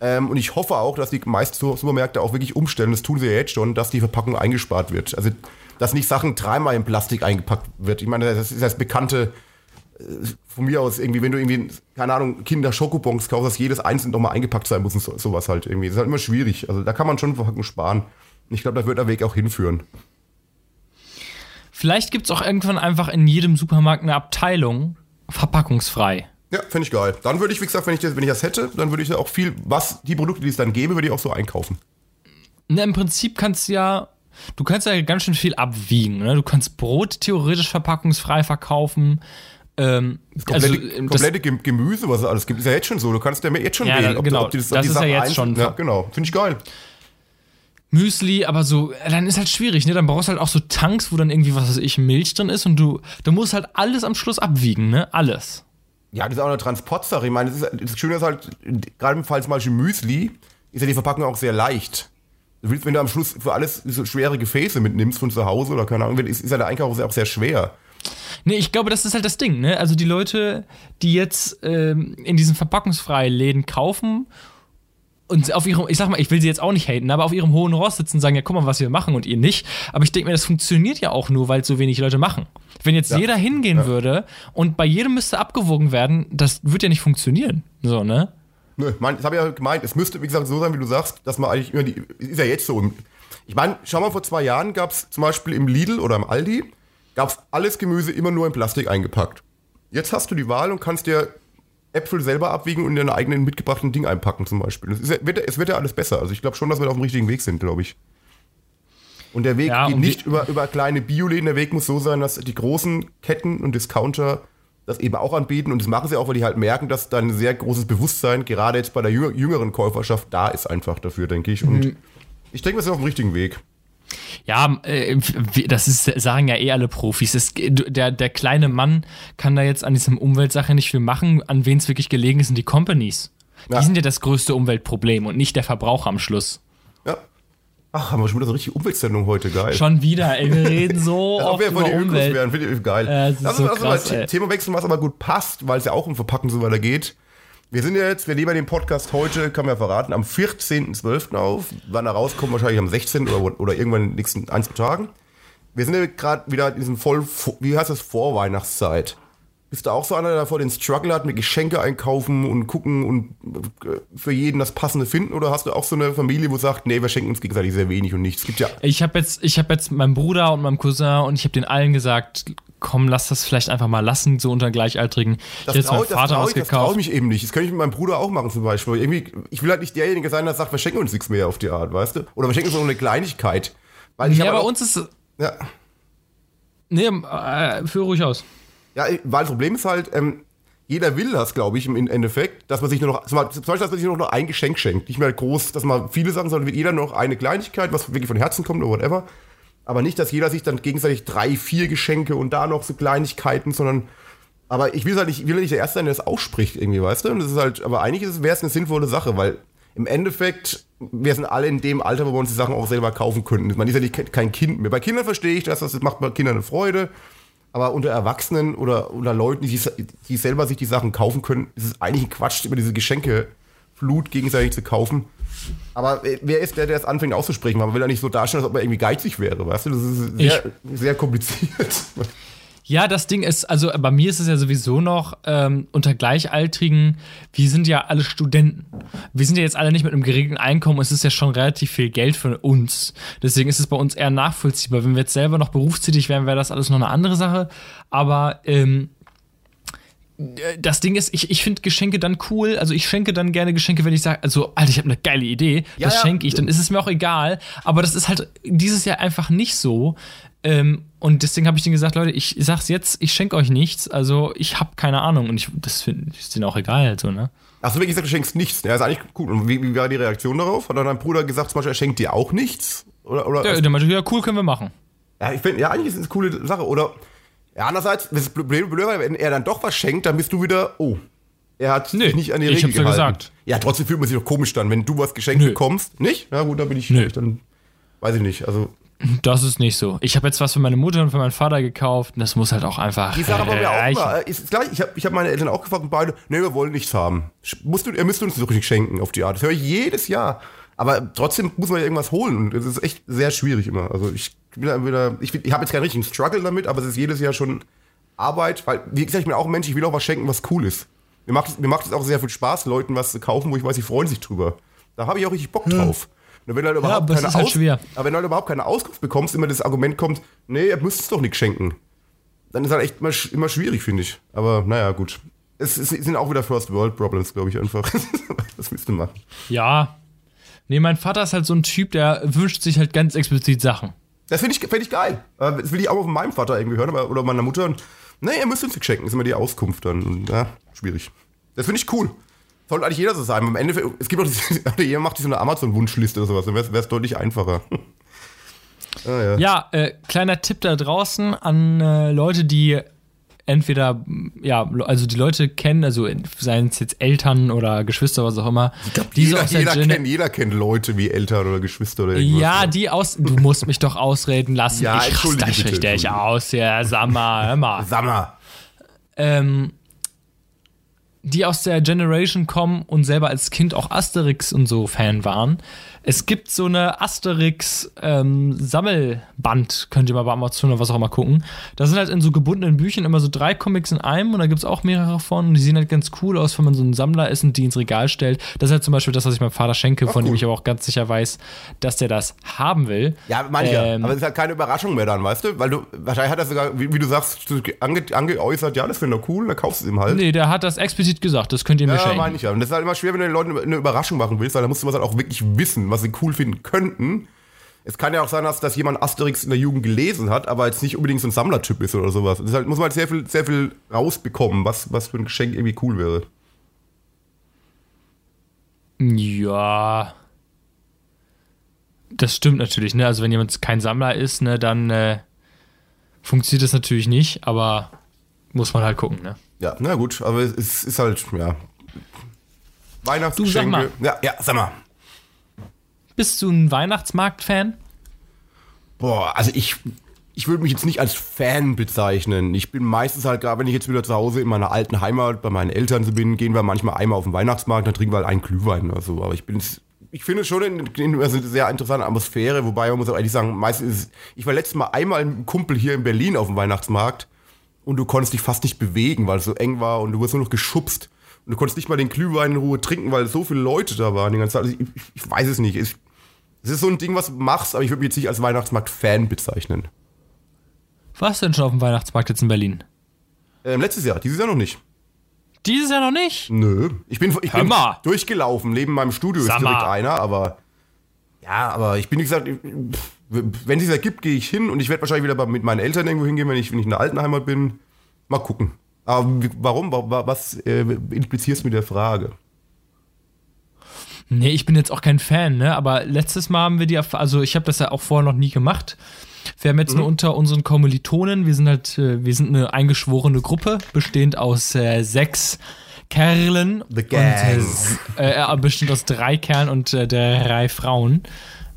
Ähm, und ich hoffe auch, dass die meisten Su- Supermärkte auch wirklich umstellen, das tun sie ja jetzt schon, dass die Verpackung eingespart wird. Also, dass nicht Sachen dreimal in Plastik eingepackt wird. Ich meine, das ist das bekannte, äh, von mir aus irgendwie, wenn du irgendwie, keine Ahnung, Kinder Schokobons kaufst, dass jedes einzeln nochmal eingepackt sein muss und so, sowas halt irgendwie. Das ist halt immer schwierig. Also, da kann man schon Verpackung sparen. Und ich glaube, da wird der Weg auch hinführen. Vielleicht gibt es auch irgendwann einfach in jedem Supermarkt eine Abteilung verpackungsfrei. Ja, finde ich geil. Dann würde ich, wie gesagt, wenn ich das, wenn ich das hätte, dann würde ich ja auch viel, was die Produkte, die es dann gäbe, würde ich auch so einkaufen. Ne, Im Prinzip kannst du ja, du kannst ja ganz schön viel abwiegen. Ne? Du kannst Brot theoretisch verpackungsfrei verkaufen. Ähm, Komplette, also, ähm, das, komplette Gemüse, was es alles gibt, ist ja jetzt schon so. Du kannst ja jetzt schon Ja, wählen, da- genau. die Das ist ja Sachen jetzt einzeln- schon- Ja, genau. Finde ich geil. Müsli, aber so, dann ist halt schwierig, ne? Dann brauchst du halt auch so Tanks, wo dann irgendwie, was weiß ich, Milch drin ist und du, du musst halt alles am Schluss abwiegen, ne? Alles. Ja, das ist auch eine Transportsache. Ich meine, das, ist, das Schöne ist halt, gerade im Fall zum Beispiel Müsli, ist ja die Verpackung auch sehr leicht. Du willst, wenn du am Schluss für alles so schwere Gefäße mitnimmst von zu Hause oder keine Ahnung, ist, ist ja der Einkauf auch sehr schwer. Nee, ich glaube, das ist halt das Ding, ne? Also die Leute, die jetzt ähm, in diesen verpackungsfreien Läden kaufen und auf ihrem, ich sag mal, ich will sie jetzt auch nicht haten, aber auf ihrem hohen Ross sitzen und sagen, ja, guck mal, was wir machen und ihr nicht. Aber ich denke mir, das funktioniert ja auch nur, weil es so wenig Leute machen. Wenn jetzt jeder hingehen würde und bei jedem müsste abgewogen werden, das wird ja nicht funktionieren. So, ne? Nö, mein, das habe ich ja gemeint. Es müsste, wie gesagt, so sein, wie du sagst, dass man eigentlich immer die. Ist ja jetzt so. Ich meine, schau mal, vor zwei Jahren gab es zum Beispiel im Lidl oder im Aldi, gab es alles Gemüse immer nur in Plastik eingepackt. Jetzt hast du die Wahl und kannst dir Äpfel selber abwiegen und in deine eigenen mitgebrachten Ding einpacken, zum Beispiel. Es, ist, wird, ja- es wird ja alles besser. Also ich glaube schon, dass wir da auf dem richtigen Weg sind, glaube ich. Und der Weg Ja, geht nicht über, über kleine Bioläden. Der Weg muss so sein, dass die großen Ketten und Discounter das eben auch anbieten. Und das machen sie auch, weil die halt merken, dass da ein sehr großes Bewusstsein, gerade jetzt bei der jüng- jüngeren Käuferschaft, da ist einfach dafür, denke ich. Und ich denke, wir sind auf dem richtigen Weg. Ja, äh, das ist, sagen ja eh alle Profis. Es, der, der kleine Mann kann da jetzt an diesem Umweltsache nicht viel machen. An wen es wirklich gelegen ist, sind die Companies. Ja. Die sind ja das größte Umweltproblem und nicht der Verbraucher am Schluss. Ja. Ach, haben wir schon wieder so richtig Umweltsendung heute, geil. Schon wieder, ey, wir reden so oft wir über Ökos Umwelt. wären, finde ich geil. Ja, das ist Lass so uns krass. Thema wechseln, was aber gut passt, weil es ja auch um Verpacken so weiter geht. Wir sind ja jetzt, wir nehmen den Podcast heute, kann man ja verraten, am 14.12. auf. Wann er rauskommt, wahrscheinlich am 16. oder, oder irgendwann in den nächsten ein, zwei Tagen. Wir sind ja gerade wieder in diesem voll, wie heißt das, Vorweihnachtszeit. Bist du auch so einer, der vor den Struggle hat mit Geschenke einkaufen und gucken und äh, für jeden das Passende finden? Oder hast du auch so eine Familie, wo sagt, nee, wir schenken uns gegenseitig sehr wenig und nichts? Es gibt ja Ich habe jetzt, ich habe jetzt meinem Bruder und meinem Cousin und ich habe den allen gesagt, komm, lass das vielleicht einfach mal lassen, so unter Gleichaltrigen. Ich habe jetzt Vater trau was ich, das traue gekauft. ich mich eben nicht. Das könnte ich mit meinem Bruder auch machen zum Beispiel. Irgendwie, ich will halt nicht derjenige sein, der sagt, wir schenken uns nichts mehr auf die Art, weißt du? Oder wir schenken uns nur eine Kleinigkeit. Weil ich Ja, bei auch- uns ist, Ja, nee, äh, führe ruhig aus. ja, weil das Problem ist halt, ähm, jeder will das, glaube ich, im Endeffekt, dass man sich nur noch, zum Beispiel, dass man sich nur noch ein Geschenk schenkt. Nicht mehr groß, dass man viele Sachen, sondern jeder nur noch eine Kleinigkeit, was wirklich von Herzen kommt oder whatever. Aber nicht, dass jeder sich dann gegenseitig drei, vier Geschenke und da noch so Kleinigkeiten, sondern aber ich will halt nicht, ich will nicht der Erste sein, der das ausspricht, irgendwie, weißt du? Und das ist halt, aber eigentlich wäre es eine sinnvolle Sache, weil im Endeffekt, wir sind alle in dem Alter, wo wir uns die Sachen auch selber kaufen könnten. Man ist ja nicht, kein Kind mehr. Bei Kindern verstehe ich das, das macht bei Kindern eine Freude. Aber unter Erwachsenen oder unter Leuten, die, die selber sich die Sachen kaufen können, ist es eigentlich ein Quatsch, über diese Geschenkeflut gegenseitig zu kaufen. Aber wer ist der, der es anfängt auszusprechen? Man will ja nicht so darstellen, als ob man irgendwie geizig wäre, weißt du? Das ist sehr, sehr kompliziert. Ja, das Ding ist, also bei mir ist es ja sowieso noch ähm, unter Gleichaltrigen, wir sind ja alle Studenten. Wir sind ja jetzt alle nicht mit einem geregelten Einkommen, es ist ja schon relativ viel Geld für uns. Deswegen ist es bei uns eher nachvollziehbar. Wenn wir jetzt selber noch berufstätig wären, wäre das alles noch eine andere Sache. Aber ähm, das Ding ist, ich, ich finde Geschenke dann cool. Also ich schenke dann gerne Geschenke, wenn ich sage, also, Alter, ich habe eine geile Idee, ja, das ja. schenke ich, dann ist es mir auch egal. Aber das ist halt dieses Jahr einfach nicht so. Ähm, und deswegen habe ich denen gesagt, Leute, ich sag's jetzt, ich schenke euch nichts. Also ich habe keine Ahnung. Und ich, das finde ist denen auch egal, halt so, ne? Achso, wirklich gesagt, du schenkst nichts. Ja, ist eigentlich cool. Und wie, wie war die Reaktion darauf? Hat dann dein Bruder gesagt, zum Beispiel, er schenkt dir auch nichts? Oder, oder ja, der meinte, ja, cool, können wir machen. Ja, ich finde, ja, eigentlich ist es eine coole Sache. Oder, ja, andererseits, das ist blöd, blöd, wenn er dann doch was schenkt, dann bist du wieder, oh, er hat nee, nicht an die Regel ich hab's gehalten. Ja, gesagt. ja, trotzdem fühlt man sich doch komisch dann, wenn du was geschenkt Nö. bekommst. Nicht? Ja, gut, da bin ich, Nö. dann weiß ich nicht. Also das ist nicht so. Ich habe jetzt was für meine Mutter und für meinen Vater gekauft und das muss halt auch einfach. Die sagen aber mir auch immer, ist gleich, ich habe ich hab meine Eltern auch gefragt und beide, nee, wir wollen nichts haben. Musst du, ihr müsst uns das richtig schenken auf die Art. Das höre ich jedes Jahr. Aber trotzdem muss man ja irgendwas holen und es ist echt sehr schwierig immer. Also ich da wieder, ich, ich habe jetzt keinen richtigen Struggle damit, aber es ist jedes Jahr schon Arbeit, weil, wie gesagt, ich bin auch ein Mensch, ich will auch was schenken, was cool ist. Mir macht, mir macht es auch sehr viel Spaß, Leuten was zu kaufen, wo ich weiß, die freuen sich drüber. Da habe ich auch richtig Bock drauf. Hm. Und wenn du halt überhaupt, ja, keine, halt Aus aber wenn du halt überhaupt keine Auskunft bekommst, immer das Argument kommt, nee, ihr müsst es doch nicht schenken. Dann ist halt echt immer, immer schwierig, finde ich. Aber naja, gut. Es, es, sind auch wieder First World Problems, glaube ich, einfach. Was willst du machen? Ja. Nee, mein Vater ist halt so ein Typ, der wünscht sich halt ganz explizit Sachen. Das finde ich, find ich geil. Das will ich auch von meinem Vater irgendwie hören oder meiner Mutter. Nee, ihr müsst uns nicht schenken, ist immer die Auskunft dann. Und, ja, schwierig. Das finde ich cool. Sollte eigentlich jeder so sein. Am Ende, es gibt auch diese, jeder macht so eine Amazon-Wunschliste oder sowas, dann wäre es deutlich einfacher. ah, ja, ja äh, kleiner Tipp da draußen an äh, Leute, die entweder, ja, also die Leute kennen, also seien es jetzt Eltern oder Geschwister, was auch immer. Ich glaub, die jeder, so jeder, kennt, jeder kennt Leute wie Eltern oder Geschwister oder irgendwas. Ja, die aus, du musst mich doch ausreden lassen. Ja, ich raste richtig aus, ja, sag mal, hör mal. Sag mal. Ähm, die aus der Generation kommen und selber als Kind auch Asterix und so Fan waren, es gibt so eine Asterix-Sammelband, ähm, könnt ihr mal bei Amazon oder was auch immer gucken. Da sind halt in so gebundenen Büchern immer so drei Comics in einem und da gibt es auch mehrere von und die sehen halt ganz cool aus, wenn man so ein Sammler ist und die ins Regal stellt. Das ist halt zum Beispiel das, was ich meinem Vater schenke, Ach, von cool. dem ich aber auch ganz sicher weiß, dass der das haben will. Ja, meine ähm, aber es ist halt keine Überraschung mehr dann, weißt du? Weil du, wahrscheinlich hat er sogar, wie, wie du sagst, ange, angeäußert, ja, das finde ich cool, dann kaufst du es ihm halt. Nee, der hat das explizit gesagt, das könnt ihr mir ja, schenken. Ja, meine ich ja. Und das ist halt immer schwer, wenn du den Leuten eine Überraschung machen willst, weil da musst du was halt auch wirklich wissen was sie cool finden könnten. Es kann ja auch sein, dass, dass jemand Asterix in der Jugend gelesen hat, aber jetzt nicht unbedingt so ein Sammlertyp ist oder sowas. Deshalb muss man halt sehr viel, sehr viel rausbekommen, was, was für ein Geschenk irgendwie cool wäre. Ja. Das stimmt natürlich, ne? Also wenn jemand kein Sammler ist, ne, dann äh, funktioniert das natürlich nicht, aber muss man halt gucken, ne? Ja, na gut, aber es ist halt, ja. Weihnachtsgeschenke. Ja, ja, sag mal. Bist du ein Weihnachtsmarkt-Fan? Boah, also ich, ich würde mich jetzt nicht als Fan bezeichnen. Ich bin meistens halt, gerade wenn ich jetzt wieder zu Hause in meiner alten Heimat bei meinen Eltern bin, gehen wir manchmal einmal auf den Weihnachtsmarkt, dann trinken wir halt einen Glühwein oder so. Aber ich bin ich finde es schon in, in, also eine sehr interessante Atmosphäre, wobei man muss auch ehrlich sagen, meistens ist, ich war letztes Mal einmal mit einem Kumpel hier in Berlin auf dem Weihnachtsmarkt und du konntest dich fast nicht bewegen, weil es so eng war und du wurdest nur noch geschubst. Und du konntest nicht mal den Glühwein in Ruhe trinken, weil so viele Leute da waren die ganze Zeit. Also ich, ich weiß es nicht. Ich, es ist so ein Ding, was du machst, aber ich würde mich jetzt nicht als Weihnachtsmarkt-Fan bezeichnen. Warst du denn schon auf dem Weihnachtsmarkt jetzt in Berlin? Ähm, letztes Jahr, dieses Jahr noch nicht. Dieses Jahr noch nicht? Nö. Ich bin, ich bin durchgelaufen. Neben meinem Studio Sag ist direkt mal. einer, aber. Ja, aber ich bin, wie gesagt, wenn es es ergibt, gehe ich hin und ich werde wahrscheinlich wieder mit meinen Eltern irgendwo hingehen, wenn ich, wenn ich in der Altenheimat bin. Mal gucken. Aber warum? Wa- Was äh, implizierst du mit der Frage? Nee, ich bin jetzt auch kein Fan, ne? Aber letztes Mal haben wir die, also ich habe das ja auch vorher noch nie gemacht. Wir haben jetzt nur unter unseren Kommilitonen, wir sind halt, äh, wir sind eine eingeschworene Gruppe, bestehend aus äh, sechs Kerlen. The Und, Gang. äh, s- äh, äh, bestehend aus drei Kerlen und äh, drei Frauen.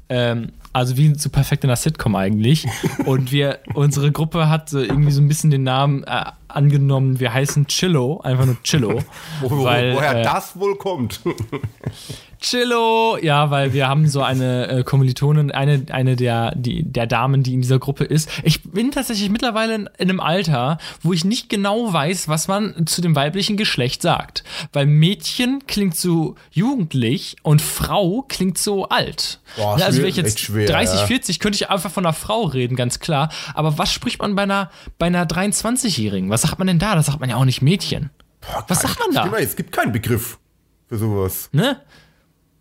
Ähm, also wie so perfekt in der Sitcom eigentlich. Und wir, unsere Gruppe hat äh, irgendwie so ein bisschen den Namen äh, angenommen, wir heißen Chillo, einfach nur Chillo. Wo, weil, woher äh, das wohl kommt? Chillo! Ja, weil wir haben so eine äh, Kommilitonin, eine, eine der, die, der Damen, die in dieser Gruppe ist. Ich bin tatsächlich mittlerweile in, in einem Alter, wo ich nicht genau weiß, was man zu dem weiblichen Geschlecht sagt. Weil Mädchen klingt so jugendlich und Frau klingt so alt. Boah, Ja, also wäre ich jetzt schwer, 30, ja. 40, könnte ich einfach von einer Frau reden, ganz klar. Aber was spricht man bei einer, bei einer 23-Jährigen? Was sagt man denn da? Da sagt man ja auch nicht Mädchen. Was sagt man da? Stimmt, Es gibt keinen Begriff für sowas. Ne?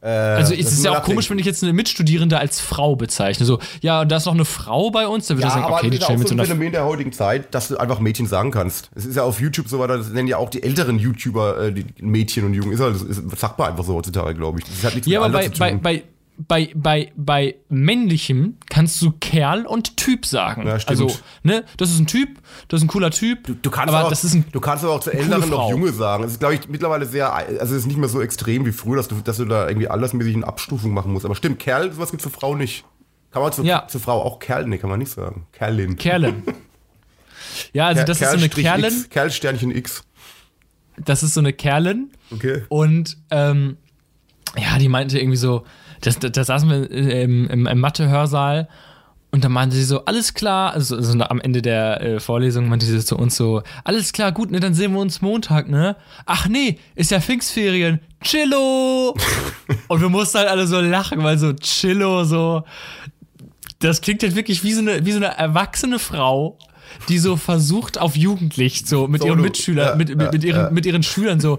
Äh, Also es das ist ja auch komisch, wenn ich jetzt eine Mitstudierende als Frau bezeichne. So, ja, und da ist noch eine Frau bei uns, dann würde Ja, ich sagen, aber okay, das die ist auch stellen wir so zu ein einer. Phänomen der heutigen Zeit, dass du einfach Mädchen sagen kannst. Es ist ja auf YouTube so weiter, das nennen ja auch die älteren YouTuber äh, die Mädchen und Jungen. Ist halt, ist, sagt man einfach so heutzutage, glaube ich. Das hat nichts Ja, aber mit bei, zu bei, tun. bei, bei, bei, bei männlichem kannst du Kerl und Typ sagen. Ja, stimmt. also, ne, das ist ein Typ, das ist ein cooler Typ. Du kannst, aber auch, das ist ein du kannst aber auch zu Älteren noch. Junge sagen. Es ist, glaube ich, mittlerweile sehr, also es ist nicht mehr so extrem wie früher, dass du, dass du da irgendwie altersmäßig eine Abstufung machen musst. Aber stimmt, Kerl, sowas gibt es für Frau nicht. Kann man zu, Ja. zur Frau auch Kerl, nee, kann man nicht sagen. Kerlin. Kerlen. Ja, also Ker- das ist so eine Kerlin, Kerlsternchen X. das ist so eine Kerlin. Okay. Und ähm, ja, die meinte irgendwie so, das, da, da saßen wir im, im, im Mathe-Hörsaal und da meinte sie so, alles klar, also, also am Ende der äh, Vorlesung meinte sie zu uns so, alles klar, gut, ne, dann sehen wir uns Montag, ne? Ach nee, ist ja Pfingstferien, Chillo! und wir mussten halt alle so lachen, weil so Chillo so, das klingt halt wirklich wie so eine, wie so eine erwachsene Frau, die so versucht auf Jugendlich, so mit So, ihren Mitschülern, ja, mit, ja, mit, ihren, ja. mit ihren Schülern so,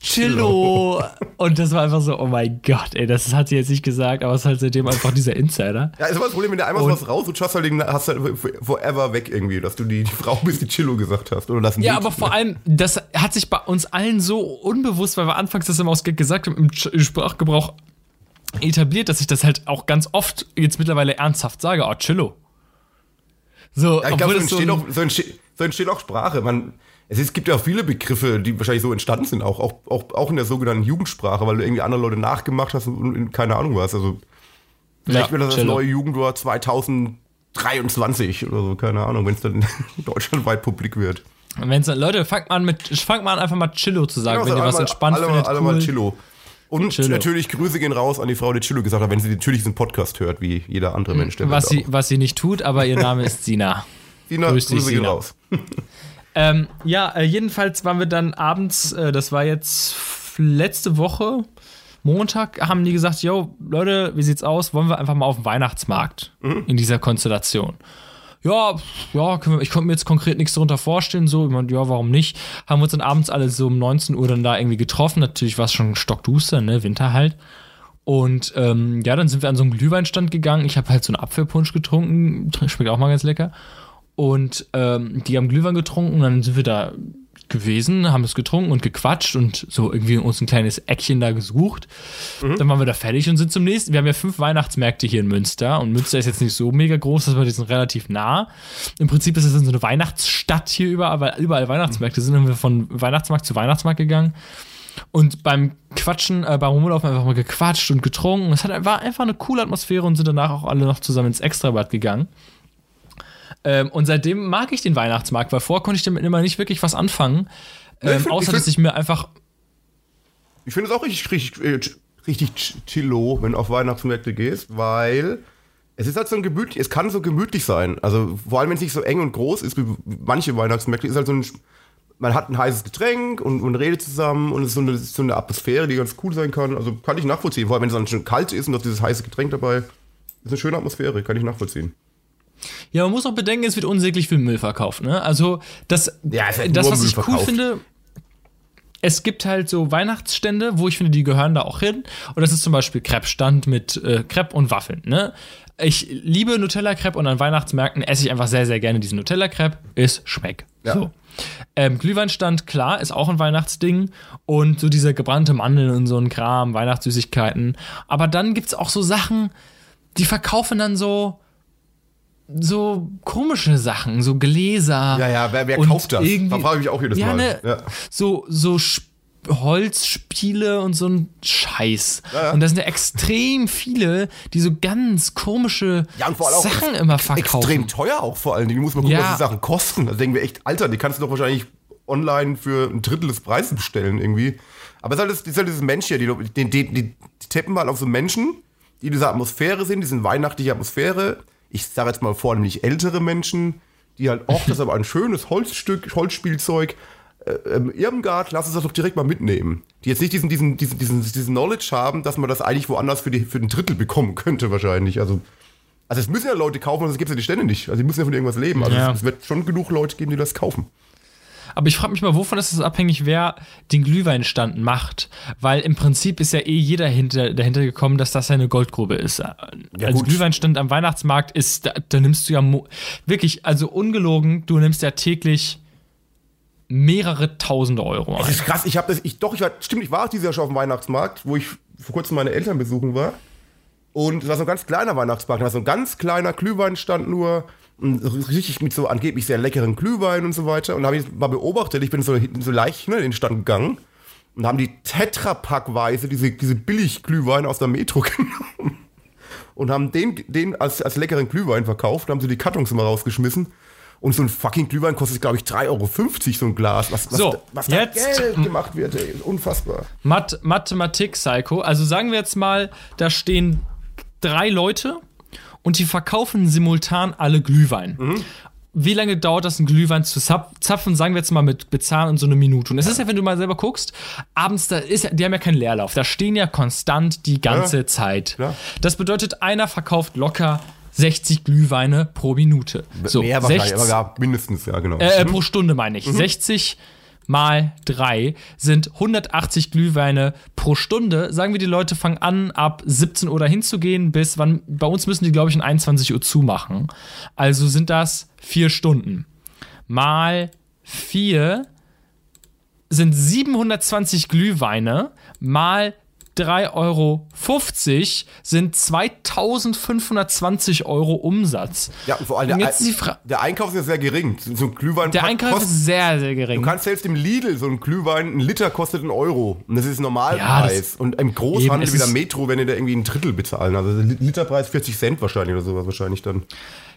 Chillo. Und das war einfach so, oh mein Gott, ey, das hat sie jetzt nicht gesagt, aber es ist halt seitdem einfach dieser Insider. Ja, ist aber das Problem, wenn du einmal Und- was raus und hast halt, den, hast halt forever weg irgendwie, dass du die, die Frau bist, die Chillo gesagt hast. Oder das Ja, aber vor allem, das hat sich bei uns allen so unbewusst, weil wir anfangs das immer aus Gag gesagt haben, im Sprachgebrauch etabliert, dass ich das halt auch ganz oft jetzt mittlerweile ernsthaft sage, oh, Chillo. So, Ja, ich glaube, so, so entsteht ein- auch, so, entsteht, so entsteht auch Sprache. Man, es, ist, es gibt ja auch viele Begriffe, die wahrscheinlich so entstanden sind, auch, auch, auch, auch in der sogenannten Jugendsprache, weil du irgendwie andere Leute nachgemacht hast und, und keine Ahnung was. Also vielleicht Ja, wird das das neue Jugendwort 2023 oder so, keine Ahnung, wenn es dann deutschlandweit publik wird. Wenn's, Leute, fangt mal an mit, fangt mal an, einfach mal Chillo zu sagen, Ja, wenn ihr was alle entspannt alle, findet. Alle cool. mal Chillo. Und Chillo. natürlich Grüße gehen raus an die Frau, die Chillo gesagt hat, wenn sie natürlich diesen Podcast hört, wie jeder andere Mensch. Der was, sie, was sie nicht tut, aber ihr Name ist Sina. Sina, grüß dich, Grüße gehen Sina. raus. Ähm, ja, äh, jedenfalls waren wir dann abends, äh, das war jetzt letzte Woche, Montag, haben die gesagt, yo, Leute, wie sieht's aus? Wollen wir einfach mal auf den Weihnachtsmarkt in dieser Konstellation? Ja, ja, ich konnte mir jetzt konkret nichts darunter vorstellen, so, ich meinte, ja, warum nicht? Haben wir uns dann abends alle so um 19 Uhr dann da irgendwie getroffen, natürlich war es schon stockduster, ne, Winter halt. Und ähm, ja, dann sind wir an so einen Glühweinstand gegangen. Ich habe halt so einen Apfelpunsch getrunken, schmeckt auch mal ganz lecker. Und ähm, die haben Glühwein getrunken, dann sind wir da gewesen, haben es getrunken und gequatscht und so irgendwie uns ein kleines Eckchen da gesucht. Dann waren wir da fertig und sind zum nächsten. Wir haben ja fünf Weihnachtsmärkte hier in Münster und Münster ist jetzt nicht so mega groß, dass wir die sind relativ nah. Im Prinzip ist es so eine Weihnachtsstadt hier überall, weil überall Weihnachtsmärkte sind. Dann sind wir von Weihnachtsmarkt zu Weihnachtsmarkt gegangen. Und beim Quatschen, äh, beim Rumlaufen einfach mal gequatscht und getrunken. Es hat, war einfach eine coole Atmosphäre und sind danach auch alle noch zusammen ins Extrabad gegangen. Ähm, und seitdem mag ich den Weihnachtsmarkt, weil vorher konnte ich damit immer nicht wirklich was anfangen. Ähm, find- außer, ich dass find- ich mir einfach. Ich finde es auch richtig, richtig, äh, ch- richtig ch- chillo, wenn du auf Weihnachtsmärkte gehst, weil es ist halt so ein gemütlich, es kann so gemütlich sein. Also vor allem, wenn es nicht so eng und groß ist wie manche Weihnachtsmärkte, ist halt so ein, man hat ein heißes Getränk und man redet zusammen und es ist so eine, so eine Atmosphäre, die ganz cool sein kann. Also kann ich nachvollziehen. Vor allem, wenn es dann schon kalt ist und noch dieses heiße Getränk dabei, ist eine schöne Atmosphäre, kann ich nachvollziehen. Ja, man muss auch bedenken, es wird unsäglich viel Müll verkauft. Ne? Also, das, Ja, es wird das was Müll ich cool verkauft. finde. es gibt halt so Weihnachtsstände, wo ich finde, die gehören da auch hin. Und das ist zum Beispiel Crepe-Stand mit äh, Crepe und Waffeln. Ne? Ich liebe Nutella-Crepe und an Weihnachtsmärkten esse ich einfach sehr, sehr gerne diesen Nutella-Crepe. Ist Schmeck. Ja. So. Ähm, Glühweinstand, klar, ist auch ein Weihnachtsding. Und so diese gebrannte Mandeln und so ein Kram, Weihnachtssüßigkeiten. Aber dann gibt's auch so Sachen, die verkaufen dann so so komische Sachen, so Gläser. Ja, ja, wer, wer kauft das? Da frage ich mich auch jedes ja, Mal. Ne, Ja. So, so Sp- Holzspiele und so ein Scheiß. Ja, ja. Und da sind ja extrem viele, die so ganz komische Ja, und vor allem auch Sachen immer verkaufen. Extrem teuer auch vor allen Dingen. Du musst mal gucken, was die Sachen kosten. Da denken wir echt, Alter, die kannst du doch wahrscheinlich online für ein Drittel des Preises bestellen irgendwie. Aber es ist halt, das, es ist halt dieses Mensch hier, die, die, die, die, tippen halt auf so Menschen, die diese Atmosphäre sind, diese weihnachtliche Atmosphäre. Ich sage jetzt mal vornehmlich ältere Menschen, die halt, auch das ist aber ein schönes Holzstück, Holzspielzeug. Äh, ähm, Irmgard, lass uns das doch direkt mal mitnehmen. Die jetzt nicht diesen, diesen, diesen, diesen, diesen Knowledge haben, dass man das eigentlich woanders für, die, für ein Drittel bekommen könnte, wahrscheinlich. Also, also es müssen ja Leute kaufen, sonst gibt es ja die Stände nicht. Also die müssen ja von irgendwas leben. Also Ja. es, es wird schon genug Leute geben, die das kaufen. Aber ich frage mich mal, wovon ist es abhängig, wer den Glühweinstand macht? Weil im Prinzip ist ja eh jeder hinter, dahinter gekommen, dass das ja eine Goldgrube ist. also gut. Glühweinstand am Weihnachtsmarkt ist, da, da nimmst du ja wirklich, also ungelogen, du nimmst ja täglich mehrere tausend Euro ein. ist krass, ich habe das, ich, doch, ich war, stimmt, ich war dieses Jahr schon auf dem Weihnachtsmarkt, wo ich vor kurzem meine Eltern besuchen war. Und es war so ein ganz kleiner Weihnachtsmarkt, da war so ein ganz kleiner Glühweinstand nur, richtig mit so angeblich sehr leckeren Glühwein und so weiter. Und da habe ich mal beobachtet, ich bin so, so leicht ne, in den Stand gegangen und haben die Tetrapackweise diese, diese Billigglühwein aus der Metro genommen und haben den, den als, als leckeren Glühwein verkauft, haben sie die Kartons immer rausgeschmissen. Und so ein fucking Glühwein kostet, glaube ich, 3,50 Euro so ein Glas. Was, was, So, was da jetzt- Geld gemacht wird, ey, unfassbar. Math Mathematik, Psycho. Also sagen wir jetzt mal, da stehen drei Leute und die verkaufen simultan alle Glühwein. Wie lange dauert das, einen Glühwein zu zap- zapfen? Sagen wir jetzt mal mit bezahlen und so eine Minute. Und es ist ja, wenn du mal selber guckst, abends, da ist ja, die haben ja keinen Leerlauf. Da stehen ja konstant die ganze Ja, Zeit. klar. Das bedeutet, einer verkauft locker 60 Glühweine pro Minute. So, Mehr wahrscheinlich, 60 aber ja, mindestens, ja, genau. äh, pro Stunde meine ich. 60 mal 3 sind 180 Glühweine pro Stunde. Sagen wir, die Leute fangen an, ab 17 Uhr dahin zu gehen, bis wann, bei uns müssen die, glaube ich, um 21 Uhr zumachen. Also sind das vier Stunden. Mal 4 sind 720 Glühweine, mal 3,50 Euro sind 2520 Euro Umsatz. ja, und vor allem Und der, Fra- der Einkauf ist ja sehr gering. So ein Glühwein Der Einkauf ist sehr, sehr Du gering. kannst selbst im Lidl so ein Glühwein, ein Liter kostet einen Euro. Und das ist Ja, Normalpreis. das- und im Großhandel wie der Metro, wenn die da irgendwie ein Drittel bezahlen. Also Li- Literpreis 40 Cent wahrscheinlich oder sowas wahrscheinlich dann.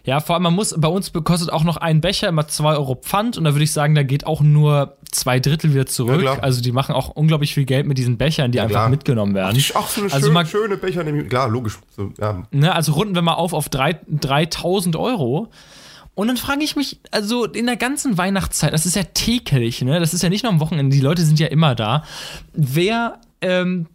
Ja, vor allem, man muss, bei uns kostet auch noch ein Becher immer 2 Euro Pfand und da würde ich sagen, da geht auch nur zwei Drittel wieder zurück. Ja, also die machen auch unglaublich viel Geld mit diesen Bechern, die einfach klar. mitgenommen werden. Ach, so eine also schön, man, schöne Becher. nehmen- Klar, logisch. So, ja. ne, also runden wir mal auf auf drei- 3000 Euro. Und dann frage ich mich, also in der ganzen Weihnachtszeit, das ist ja täglich, ne? Das ist ja nicht nur am Wochenende, die Leute sind ja immer da. Wer ähm,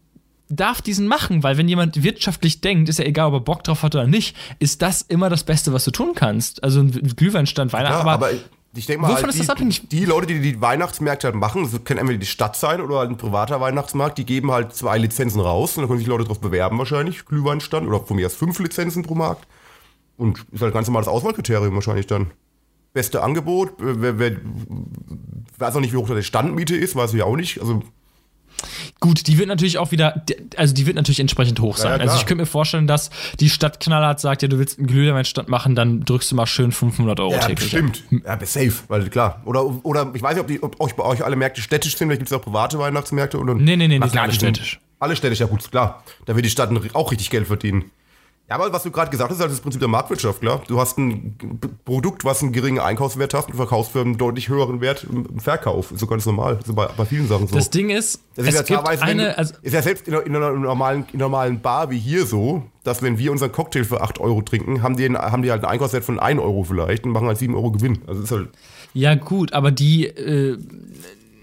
darf diesen machen? Weil wenn jemand wirtschaftlich denkt, ist ja egal, ob er Bock drauf hat oder nicht, ist das immer das Beste, was du tun kannst. Also ein Glühweinstand, Weihnachten, Ja, aber, aber, ich denke mal, halt die, die Leute, die die Weihnachtsmärkte halt machen, das kann entweder die Stadt sein oder halt ein privater Weihnachtsmarkt, die geben halt zwei Lizenzen raus und dann können sich Leute drauf bewerben wahrscheinlich, Glühweinstand oder von mir aus fünf Lizenzen pro Markt. Und ist halt ganz normales Auswahlkriterium wahrscheinlich dann. Beste Angebot, äh, wer, wer, weiß auch nicht, wie hoch da die Standmiete ist, weiß ich auch nicht. Also Gut, die wird natürlich auch wieder, also die wird natürlich entsprechend hoch sein. ja, also klar. ich könnte mir vorstellen, dass die Stadt knallhart sagt, ja, du willst einen Glühweinstand machen, dann drückst du mal schön 500 Euro Ja, täglich. bestimmt. Ja, safe, weil klar. Oder, oder ich weiß nicht, ob, die, ob euch bei euch alle Märkte städtisch sind, vielleicht gibt es auch private Weihnachtsmärkte. Oder Nee, nee, nee, sind klar, alle städtisch. Alle städtisch, ja gut, klar. Da wird die Stadt auch richtig Geld verdienen. Ja, aber was du gerade gesagt hast, ist halt das Prinzip der Marktwirtschaft, klar. Du hast ein Produkt, was einen geringen Einkaufswert hat und verkaufst für einen deutlich höheren Wert im Verkauf. Ist so ganz normal. So bei, bei vielen Sachen so. Das Ding ist, Das ist es ja gibt eine, also ist ja selbst in einer, in einer normalen, in einer normalen Bar wie hier so, dass wenn wir unseren Cocktail für 8 Euro trinken, haben die, haben die halt einen Einkaufswert von 1 Euro vielleicht und machen halt 7 Euro Gewinn. Also ist halt, Ja, gut, aber die, äh,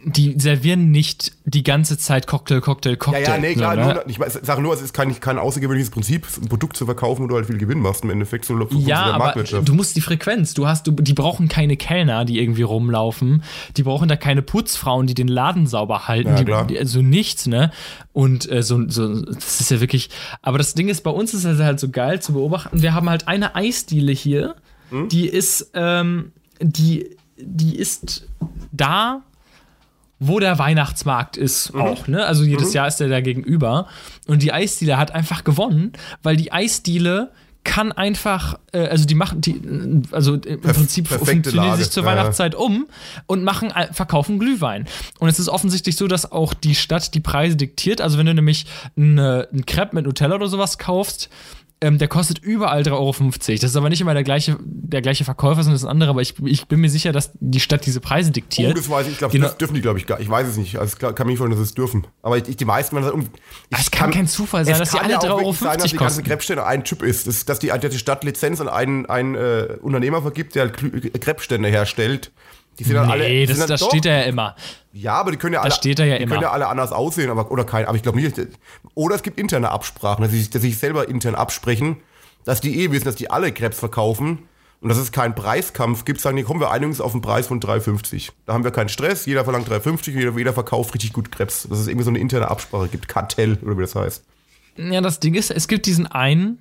die servieren nicht die ganze Zeit Cocktail, Cocktail, Cocktail. Ja, ja, nee, klar. so, ne? nur, ich sage nur, es ist kein, kein außergewöhnliches Prinzip, ein Produkt zu verkaufen, wo du halt viel Gewinn machst. Im Endeffekt so Ja, aber Marktwirtschaft. du musst die Frequenz, du hast, du, die brauchen keine Kellner, die irgendwie rumlaufen. Die brauchen da keine Putzfrauen, die den Laden sauber halten. Ja, klar. Die, also nichts, ne? Und äh, so, so, das ist ja wirklich. Aber das Ding ist, bei uns ist es halt so geil zu beobachten. Wir haben halt eine Eisdiele hier, Hm? die ist, ähm, die, die ist da, wo der Weihnachtsmarkt ist Mhm. auch, ne? Also jedes Jahr ist der da gegenüber. Und die Eisdiele hat einfach gewonnen, weil die Eisdiele kann einfach, äh, also die machen die, äh, also im Prinzip perfekte funktionieren sich zur Ja. Weihnachtszeit um und machen, verkaufen Glühwein. Und es ist offensichtlich so, dass auch die Stadt die Preise diktiert. Also wenn du nämlich eine, ein Crepe mit Nutella oder sowas kaufst, ähm, der kostet überall 3,50 Euro. Das ist aber nicht immer der gleiche, der gleiche Verkäufer, sondern das ist ein anderer. Aber ich, ich bin mir sicher, dass die Stadt diese Preise diktiert. Oh, das weiß ich. Ich glaube, Genau. das dürfen die, glaube ich, gar Ich weiß es nicht. Also, es kann mir nicht vorstellen, dass es dürfen. Aber ich, ich, die meisten, das um. Ich Es kann kein Zufall sein, dass die alle ja auch 3,50 Euro wirklich sein, dass die ganze kosten. Krebsstände ein Typ ist. Das, dass, die, dass die Stadt Lizenz an einen, einen äh, Unternehmer vergibt, der halt Krebsstände herstellt. Die sind dann alle. Nee, die das, dann, das doch, steht da ja immer. Ja, aber die können ja alle. steht da ja die immer. können ja alle anders aussehen, aber oder kein. Aber ich glaube nicht. Oder es gibt interne Absprachen, dass sie, sich- dass sie sich selber intern absprechen, dass die eh wissen, dass die alle Krebs verkaufen und dass es keinen Preiskampf gibt. Sagen die, kommen wir einigen uns auf einen Preis von 3,50. Da haben wir keinen Stress. Jeder verlangt 3,50. Jeder, jeder verkauft richtig gut Krebs. Dass es irgendwie so eine interne Absprache gibt. Kartell oder wie das heißt. Ja, das Ding ist, es gibt diesen einen,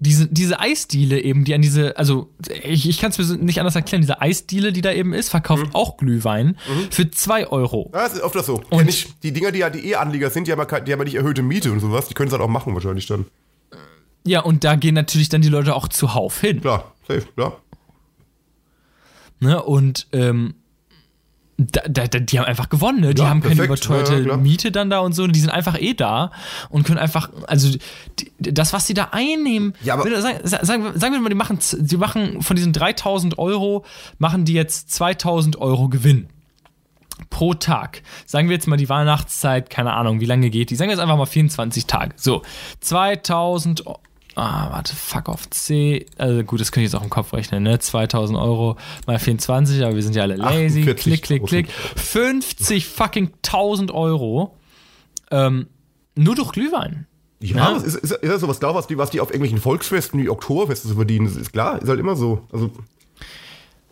diese, diese Eisdiele eben, die an diese, also ich, ich kann es mir nicht anders erklären, diese Eisdiele, die da eben ist, verkauft Mhm. auch Glühwein für 2 Euro. Ja, das ist öfter so. Und- ja, nicht, die Dinger, die ja die E-Anlieger sind, die haben, ja, die haben ja nicht erhöhte Miete und sowas. Die können es halt auch machen wahrscheinlich dann. Ja, und da gehen natürlich dann die Leute auch zuhauf hin. Klar, safe, klar. Ne? Und ähm, da, da, die haben einfach gewonnen, ne? Die Ja, haben keine perfekt. überteuerte Ja. Miete dann da und so, die sind einfach eh da und können einfach, also die, das, was sie da einnehmen, Ja, aber- sagen, sagen, wir- sagen wir mal, die machen, die machen von diesen 3000 Euro, machen die jetzt 2000 Euro Gewinn. Pro Tag. Sagen wir jetzt mal die Weihnachtszeit, keine Ahnung, wie lange geht die? Sagen wir jetzt einfach mal 24 Tage. So, 2000 Euro. Ah, warte, fuck off C. Also gut, das könnte ich jetzt auch im Kopf rechnen, ne? 2000 Euro mal 24, aber wir sind ja alle lazy. 48.000. Klick, klick, klick. 50 fucking 1000 Euro. Ähm, nur durch Glühwein. Ja, Ja. das ist, ist, ist ja sowas klar, was die, was die auf irgendwelchen Volksfesten wie Oktoberfeste so verdienen. Das ist klar, ist halt immer so. Also,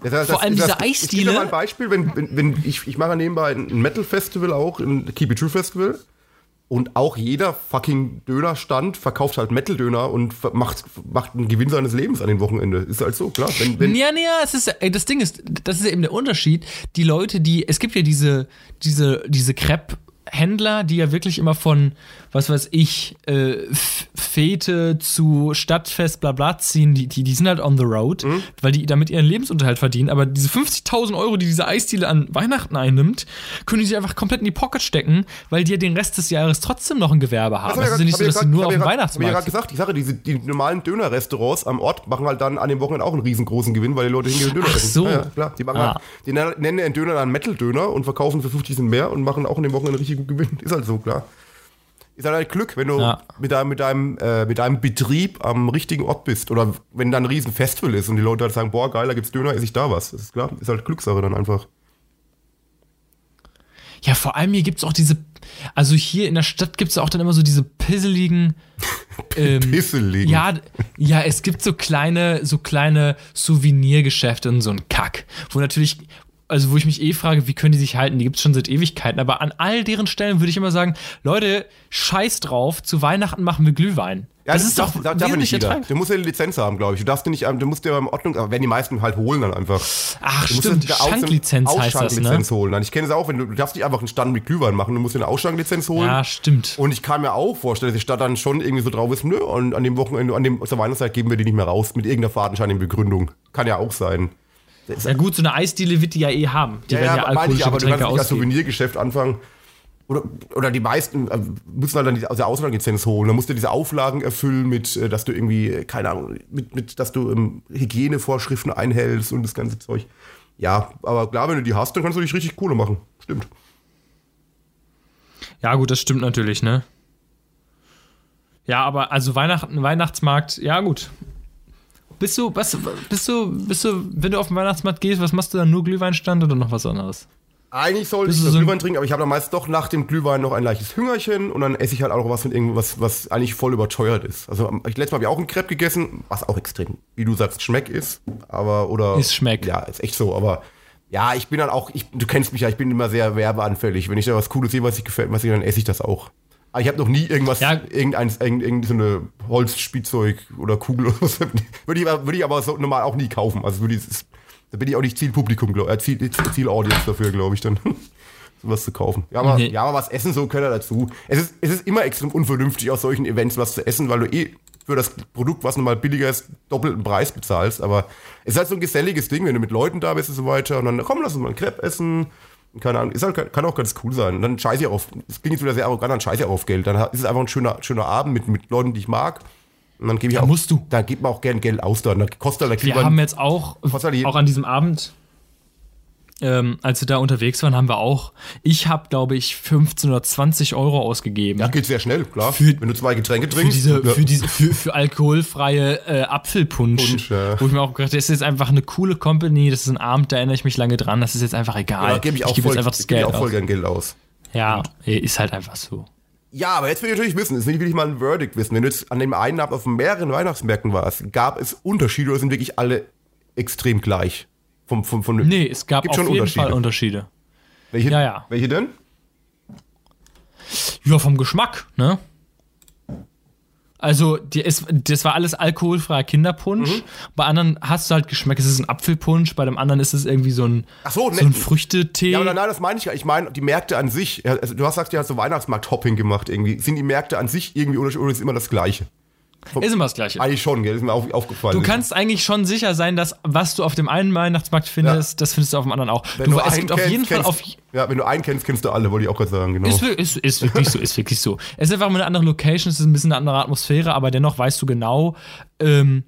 das, das, Vor allem das, diese das, Ich Eisdiele- gebe mal ein Beispiel, wenn, wenn, wenn ich, ich mache nebenbei ein Metal-Festival auch, ein Keep It True Festival. Und auch jeder fucking Dönerstand verkauft halt Metal-Döner und macht, macht einen Gewinn seines Lebens an dem Wochenende. Ist halt so, klar. Wenn, wenn, Ja, nee, ja, es ist, ey, das Ding ist, das ist eben der Unterschied. Die Leute, die, es gibt ja diese, diese, diese Crepe-Händler, die ja wirklich immer von, was weiß ich, äh, Fete zu Stadtfest, bla bla ziehen, die, die, die sind halt on the road, Mhm. weil die damit ihren Lebensunterhalt verdienen. Aber diese 50.000 Euro, die diese Eisdiele an Weihnachten einnimmt, können die sich einfach komplett in die Pocket stecken, weil die ja den Rest des Jahres trotzdem noch ein Gewerbe haben. Das ist ja nicht so, dass sie nur auf dem Ich habe ja Weihnachtsmarkt gerade gesagt, die Sache, diese, die normalen Dönerrestaurants am Ort machen halt dann an dem Wochenende auch einen riesengroßen Gewinn, weil die Leute hingehen und Döner Ach essen. so. Ja, ja, klar. Die, machen Ah. halt, die nennen den Döner dann Metal-Döner und verkaufen für 50 Cent mehr und machen auch an dem Wochenende richtig gut Gewinn. Ist halt so, klar. Ist halt, halt Glück, wenn du Ja. mit, deinem, mit, deinem, äh, mit deinem Betrieb am richtigen Ort bist. Oder wenn da ein riesen Festival ist und die Leute halt sagen, boah, geil, da gibt's Döner, esse ich da was. Das ist klar. Ist halt Glückssache dann einfach. Ja, vor allem hier gibt es auch diese, also hier in der Stadt gibt es auch dann immer so diese pisseligen. Ähm, Pisseligen. Ja, ja, es gibt so kleine, so kleine Souvenirgeschäfte und so ein Kack, wo natürlich, also wo ich mich eh frage, wie können die sich halten? Die gibt es schon seit Ewigkeiten, aber an all deren Stellen würde ich immer sagen, Leute, scheiß drauf, zu Weihnachten machen wir Glühwein. Ja, das ist darf- doch wesentlich nicht jeder. ertragend. Du musst ja eine Lizenz haben, glaube ich. Du darfst dir nicht, du musst dir beim Ordnung, aber werden die meisten halt holen dann einfach. Ach Du stimmt, Schanklizenz heißt das, ne? Holen. Dann, Ich kenne es auch, wenn du, du darfst nicht einfach einen Stand mit Glühwein machen, du musst dir eine Ausschanklizenz holen. Ja, stimmt. Und ich kann mir auch vorstellen, dass die Stadt dann schon irgendwie so drauf ist, nö, und an dem Wochenende, an dem zur Weihnachtszeit geben wir die nicht mehr raus, mit irgendeiner fadenscheinigen Begründung. Kann ja auch sein. Ja gut, so eine Eisdiele wird die ja eh haben. Die werden ja, meine alkoholische aber du kannst Getränke nicht als ausgeben. Souvenirgeschäft anfangen. Oder, oder die meisten äh, müssen halt dann die, aus der Auslandlizenz holen. Dann musst du diese Auflagen erfüllen mit, äh, dass du irgendwie, äh, keine Ahnung, mit, mit dass du ähm, Hygienevorschriften einhältst und das ganze Zeug. Ja, aber klar, wenn du die hast, dann kannst du dich richtig Kohle machen. Stimmt. Ja, gut, das stimmt natürlich, ne? Ja, aber also Weihnachten, Weihnachtsmarkt, ja gut. Bist du, was, bist du, bist du, wenn du auf den Weihnachtsmarkt gehst, was machst du dann? Nur Glühweinstand oder noch was anderes? Eigentlich sollte ich so ein- Glühwein trinken, aber ich habe dann meist doch nach dem Glühwein noch ein leichtes Hüngerchen und dann esse ich halt auch noch was mit irgendwas, was eigentlich voll überteuert ist. Also ich letztes Mal habe ich auch einen Crepe gegessen, was auch extrem, wie du sagst, Schmeck ist, aber oder Ist Schmeck. Ja, ist echt so, aber ja, ich bin dann auch, ich, du kennst mich ja, ich bin immer sehr werbeanfällig. Wenn ich da was Cooles sehe, was ich gefällt, was ich, dann esse ich das auch. Aber ich habe noch nie irgendwas, Ja. irgendein, irgendein, irgendein so eine Holzspielzeug oder Kugel oder so. Würde ich, aber- würde ich aber so normal auch nie kaufen. Also würde ich, da bin ich auch nicht Zielpublikum, glaub, äh, Ziel, Zielaudience dafür, glaube ich, dann sowas zu kaufen. Ja, aber, Nee. ja, aber was essen so ja dazu. Es ist, es ist immer extrem unvernünftig, aus solchen Events was zu essen, weil du eh für das Produkt, was normal billiger ist, doppelten Preis bezahlst. Aber es ist halt so ein geselliges Ding, wenn du mit Leuten da bist und so weiter. Und dann, komm, lass uns mal einen Crepe essen. Keine Ahnung, ist halt, kann auch ganz cool sein. Und dann scheiße ich auf, das klingt jetzt wieder sehr arrogant, dann scheiße ich auf Geld. Dann ist es einfach ein schöner, schöner Abend mit, mit Leuten, die ich mag. Und dann gebe ich Da auch, musst du. Da gibt man auch gern Geld aus. Dann kostet halt der Wir Glühwein- haben jetzt auch, die- auch an diesem Abend, ähm, als wir da unterwegs waren, haben wir auch, ich habe, glaube ich, 15 oder 20 Euro ausgegeben. Ja, geht sehr schnell, klar. Für- wenn du zwei Getränke für trinkst. diese, ja. für diese, für, für alkoholfreie äh, Apfelpunsch. Punsch, ja. Wo ich mir auch gedacht habe, das ist jetzt einfach eine coole Company, das ist ein Abend, da erinnere ich mich lange dran, das ist jetzt einfach egal. ja, gebe ich auch, gebe voll, jetzt einfach das ich Geld auch voll aus. gern Geld aus. Ja, ist halt einfach so. Ja, aber jetzt will ich natürlich wissen, jetzt will ich mal ein Verdict wissen. Wenn du jetzt an dem einen Abend auf mehreren Weihnachtsmärkten warst, gab es Unterschiede oder sind wirklich alle extrem gleich? Vom, vom, von, Nee, es gab auf schon jeden Unterschiede. Fall Unterschiede. welche, ja, ja. welche denn? Ja, vom Geschmack, ne? Also, die, es, das war alles alkoholfreier Kinderpunsch. Mhm. Bei anderen hast du halt Geschmack, es ist ein Apfelpunsch, bei dem anderen ist es irgendwie so ein, Ach so, so ne- ein Früchtetee. Ja, aber nein, das meine ich ja. Ich meine, die Märkte an sich, also du hast gesagt, du hast so Weihnachtsmarkt-Hopping gemacht irgendwie. Sind die Märkte an sich irgendwie unterschiedlich oder ist immer das Gleiche? Ist immer das Gleiche. Eigentlich schon, gell? Ist mir auf, aufgefallen. Du kannst eigentlich schon sicher sein, dass was du auf dem einen Weihnachtsmarkt findest, das findest du auf dem anderen auch. Wenn Du, du es einen gibt auf kennst, jeden Fall kennst, auf. Ja, wenn du einen kennst, kennst du alle, wollte ich auch gerade sagen, genau. Ist, ist, ist wirklich so, ist wirklich so. Es ist einfach mal eine andere Location, es ist ein bisschen eine andere Atmosphäre, aber dennoch weißt du genau, ähm,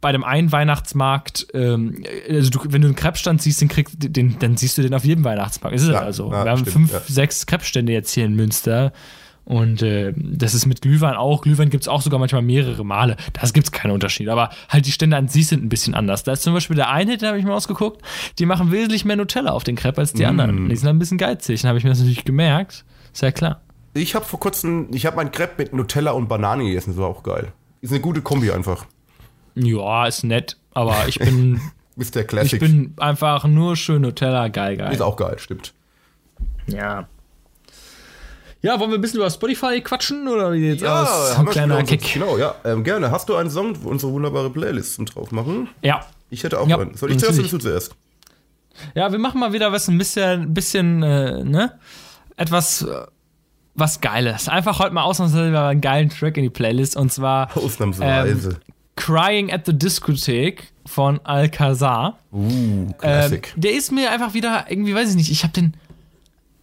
bei dem einen Weihnachtsmarkt, ähm, also du, wenn du einen Krebsstand siehst, den kriegst, den, dann siehst du den auf jedem Weihnachtsmarkt. Ist es Ja, also. ja, Wir haben stimmt, fünf, ja. sechs Krebsstände jetzt hier in Münster. Und äh, das ist mit Glühwein auch. Glühwein gibt es auch sogar manchmal mehrere Male. Das gibt es keinen Unterschied. Aber halt die Stände an sich sind ein bisschen anders. Da ist zum Beispiel der eine, den habe ich mir ausgeguckt, die machen wesentlich mehr Nutella auf den Crepe als die Mm. anderen. Die sind ein bisschen geizig. Dann habe ich mir das natürlich gemerkt. Ist ja klar. Ich habe vor kurzem, ich habe meinen Crepe mit Nutella und Banane gegessen, das war auch geil. Ist eine gute Kombi einfach. Ja, ist nett. Aber ich bin, Mr. ich Classic. bin einfach nur schön Nutella. Geil, geil. ist auch geil, stimmt. Ja. Ja, wollen wir ein bisschen über Spotify quatschen oder wie jetzt aus? haben Ein kleiner Kick. Genau, ja. Ähm, gerne. Hast du einen Song, wo unsere wunderbare Playlisten drauf machen? Ja. Ich hätte auch Ja, einen. Soll ich zuerst oder du zuerst? Ja, wir machen mal wieder was ein bisschen, bisschen, äh, ne? Etwas, äh, was Geiles. Einfach heute mal ausnahmsweise einen geilen Track in die Playlist und zwar Ausnahmsweise. Crying at the Discotheque von Alcazar. uh, Ähm, Classic. der ist mir einfach wieder, irgendwie weiß ich nicht, ich habe den,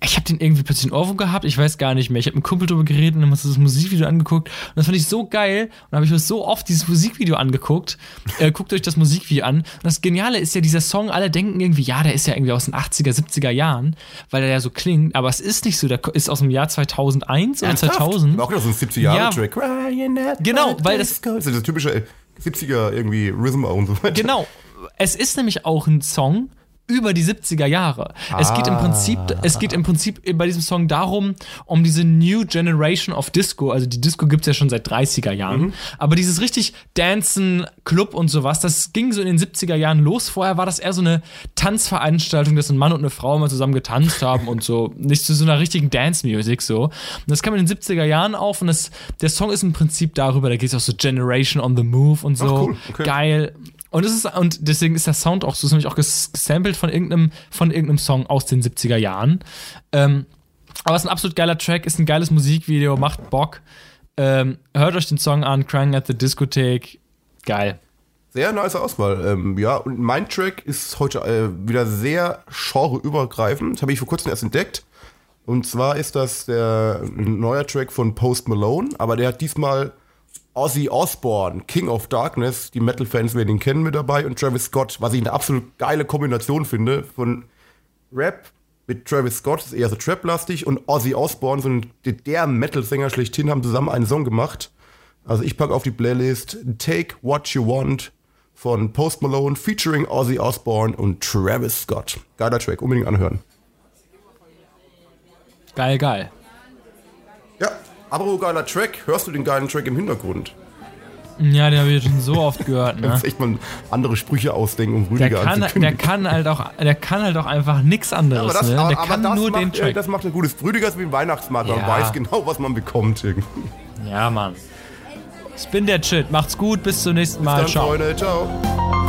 ich habe den irgendwie plötzlich in Ohrwurm gehabt, ich weiß gar nicht mehr. Ich habe mit einem Kumpel drüber geredet und dann hast du das Musikvideo angeguckt und das fand ich so geil und dann habe ich mir so oft dieses Musikvideo angeguckt. Äh, guckt euch das Musikvideo an. Und das Geniale ist ja, dieser Song, alle denken irgendwie, ja, der ist ja irgendwie aus den 80er, 70er Jahren, weil der ja so klingt, aber es ist nicht so, der ist aus dem Jahr 2001 oder 2000. Auch noch so ein 70 Ja. Jahre Track. At Genau, weil das- das ist das typische äh, 70er irgendwie Rhythm und so weiter. Genau. Es ist nämlich auch ein Song über die 70er Jahre. Es geht im Prinzip, es geht im Prinzip bei diesem Song darum, um diese New Generation of Disco. Also die Disco gibt es ja schon seit 30er Jahren. Aber dieses richtig Dancen, Club und sowas, das ging so in den 70er Jahren los. Vorher war das eher so eine Tanzveranstaltung, dass ein Mann und eine Frau mal zusammen getanzt haben und so. Nicht zu so einer richtigen Dance-Music so. Und das kam in den 70er Jahren auf und das, der Song ist im Prinzip darüber, da geht es auch so Generation on the Move und so. Ach, cool. Okay. Geil. Und es ist, und deswegen ist der Sound auch so, ist nämlich auch ges- gesampelt von irgendeinem, von irgendeinem Song aus den 70er Jahren. Ähm, aber es ist ein absolut geiler Track, ist ein geiles Musikvideo, macht Bock. Ähm, hört euch den Song an, Crying at the Discotheque. Geil. Sehr nice Auswahl. Ähm, ja, und mein Track ist heute äh, wieder sehr genreübergreifend. Das habe ich vor kurzem erst entdeckt. Und zwar ist das der neuer Track von Post Malone, aber der hat diesmal Ozzy Osbourne, King of Darkness, die Metal-Fans werden ihn kennen mit dabei, und Travis Scott, was ich eine absolut geile Kombination finde von Rap mit Travis Scott, ist eher so Trap-lastig, und Ozzy Osbourne, so ein, der Metal-Sänger schlechthin, haben zusammen einen Song gemacht. Also ich packe auf die Playlist Take What You Want von Post Malone featuring Ozzy Osbourne und Travis Scott. Geiler Track, unbedingt anhören. Geil, geil. Ja, aber geiler Track. Hörst du den geilen Track im Hintergrund? Ja, den habe ich schon so oft gehört, ne? muss echt mal andere Sprüche ausdenken, um Der Rüdiger kann, der kann halt auch, der kann halt auch einfach nichts anderes, aber das, ne? aber, Der aber kann nur macht, den äh, Track. Das macht ein gutes Rüdiger ist wie ein Weihnachtsmarkt. Man Ja. weiß genau, was man bekommt. irgendwie. Ja, Mann. Spin der Shit. Macht's gut. Bis zum nächsten Mal. Dann, Ciao. Freunde. Ciao.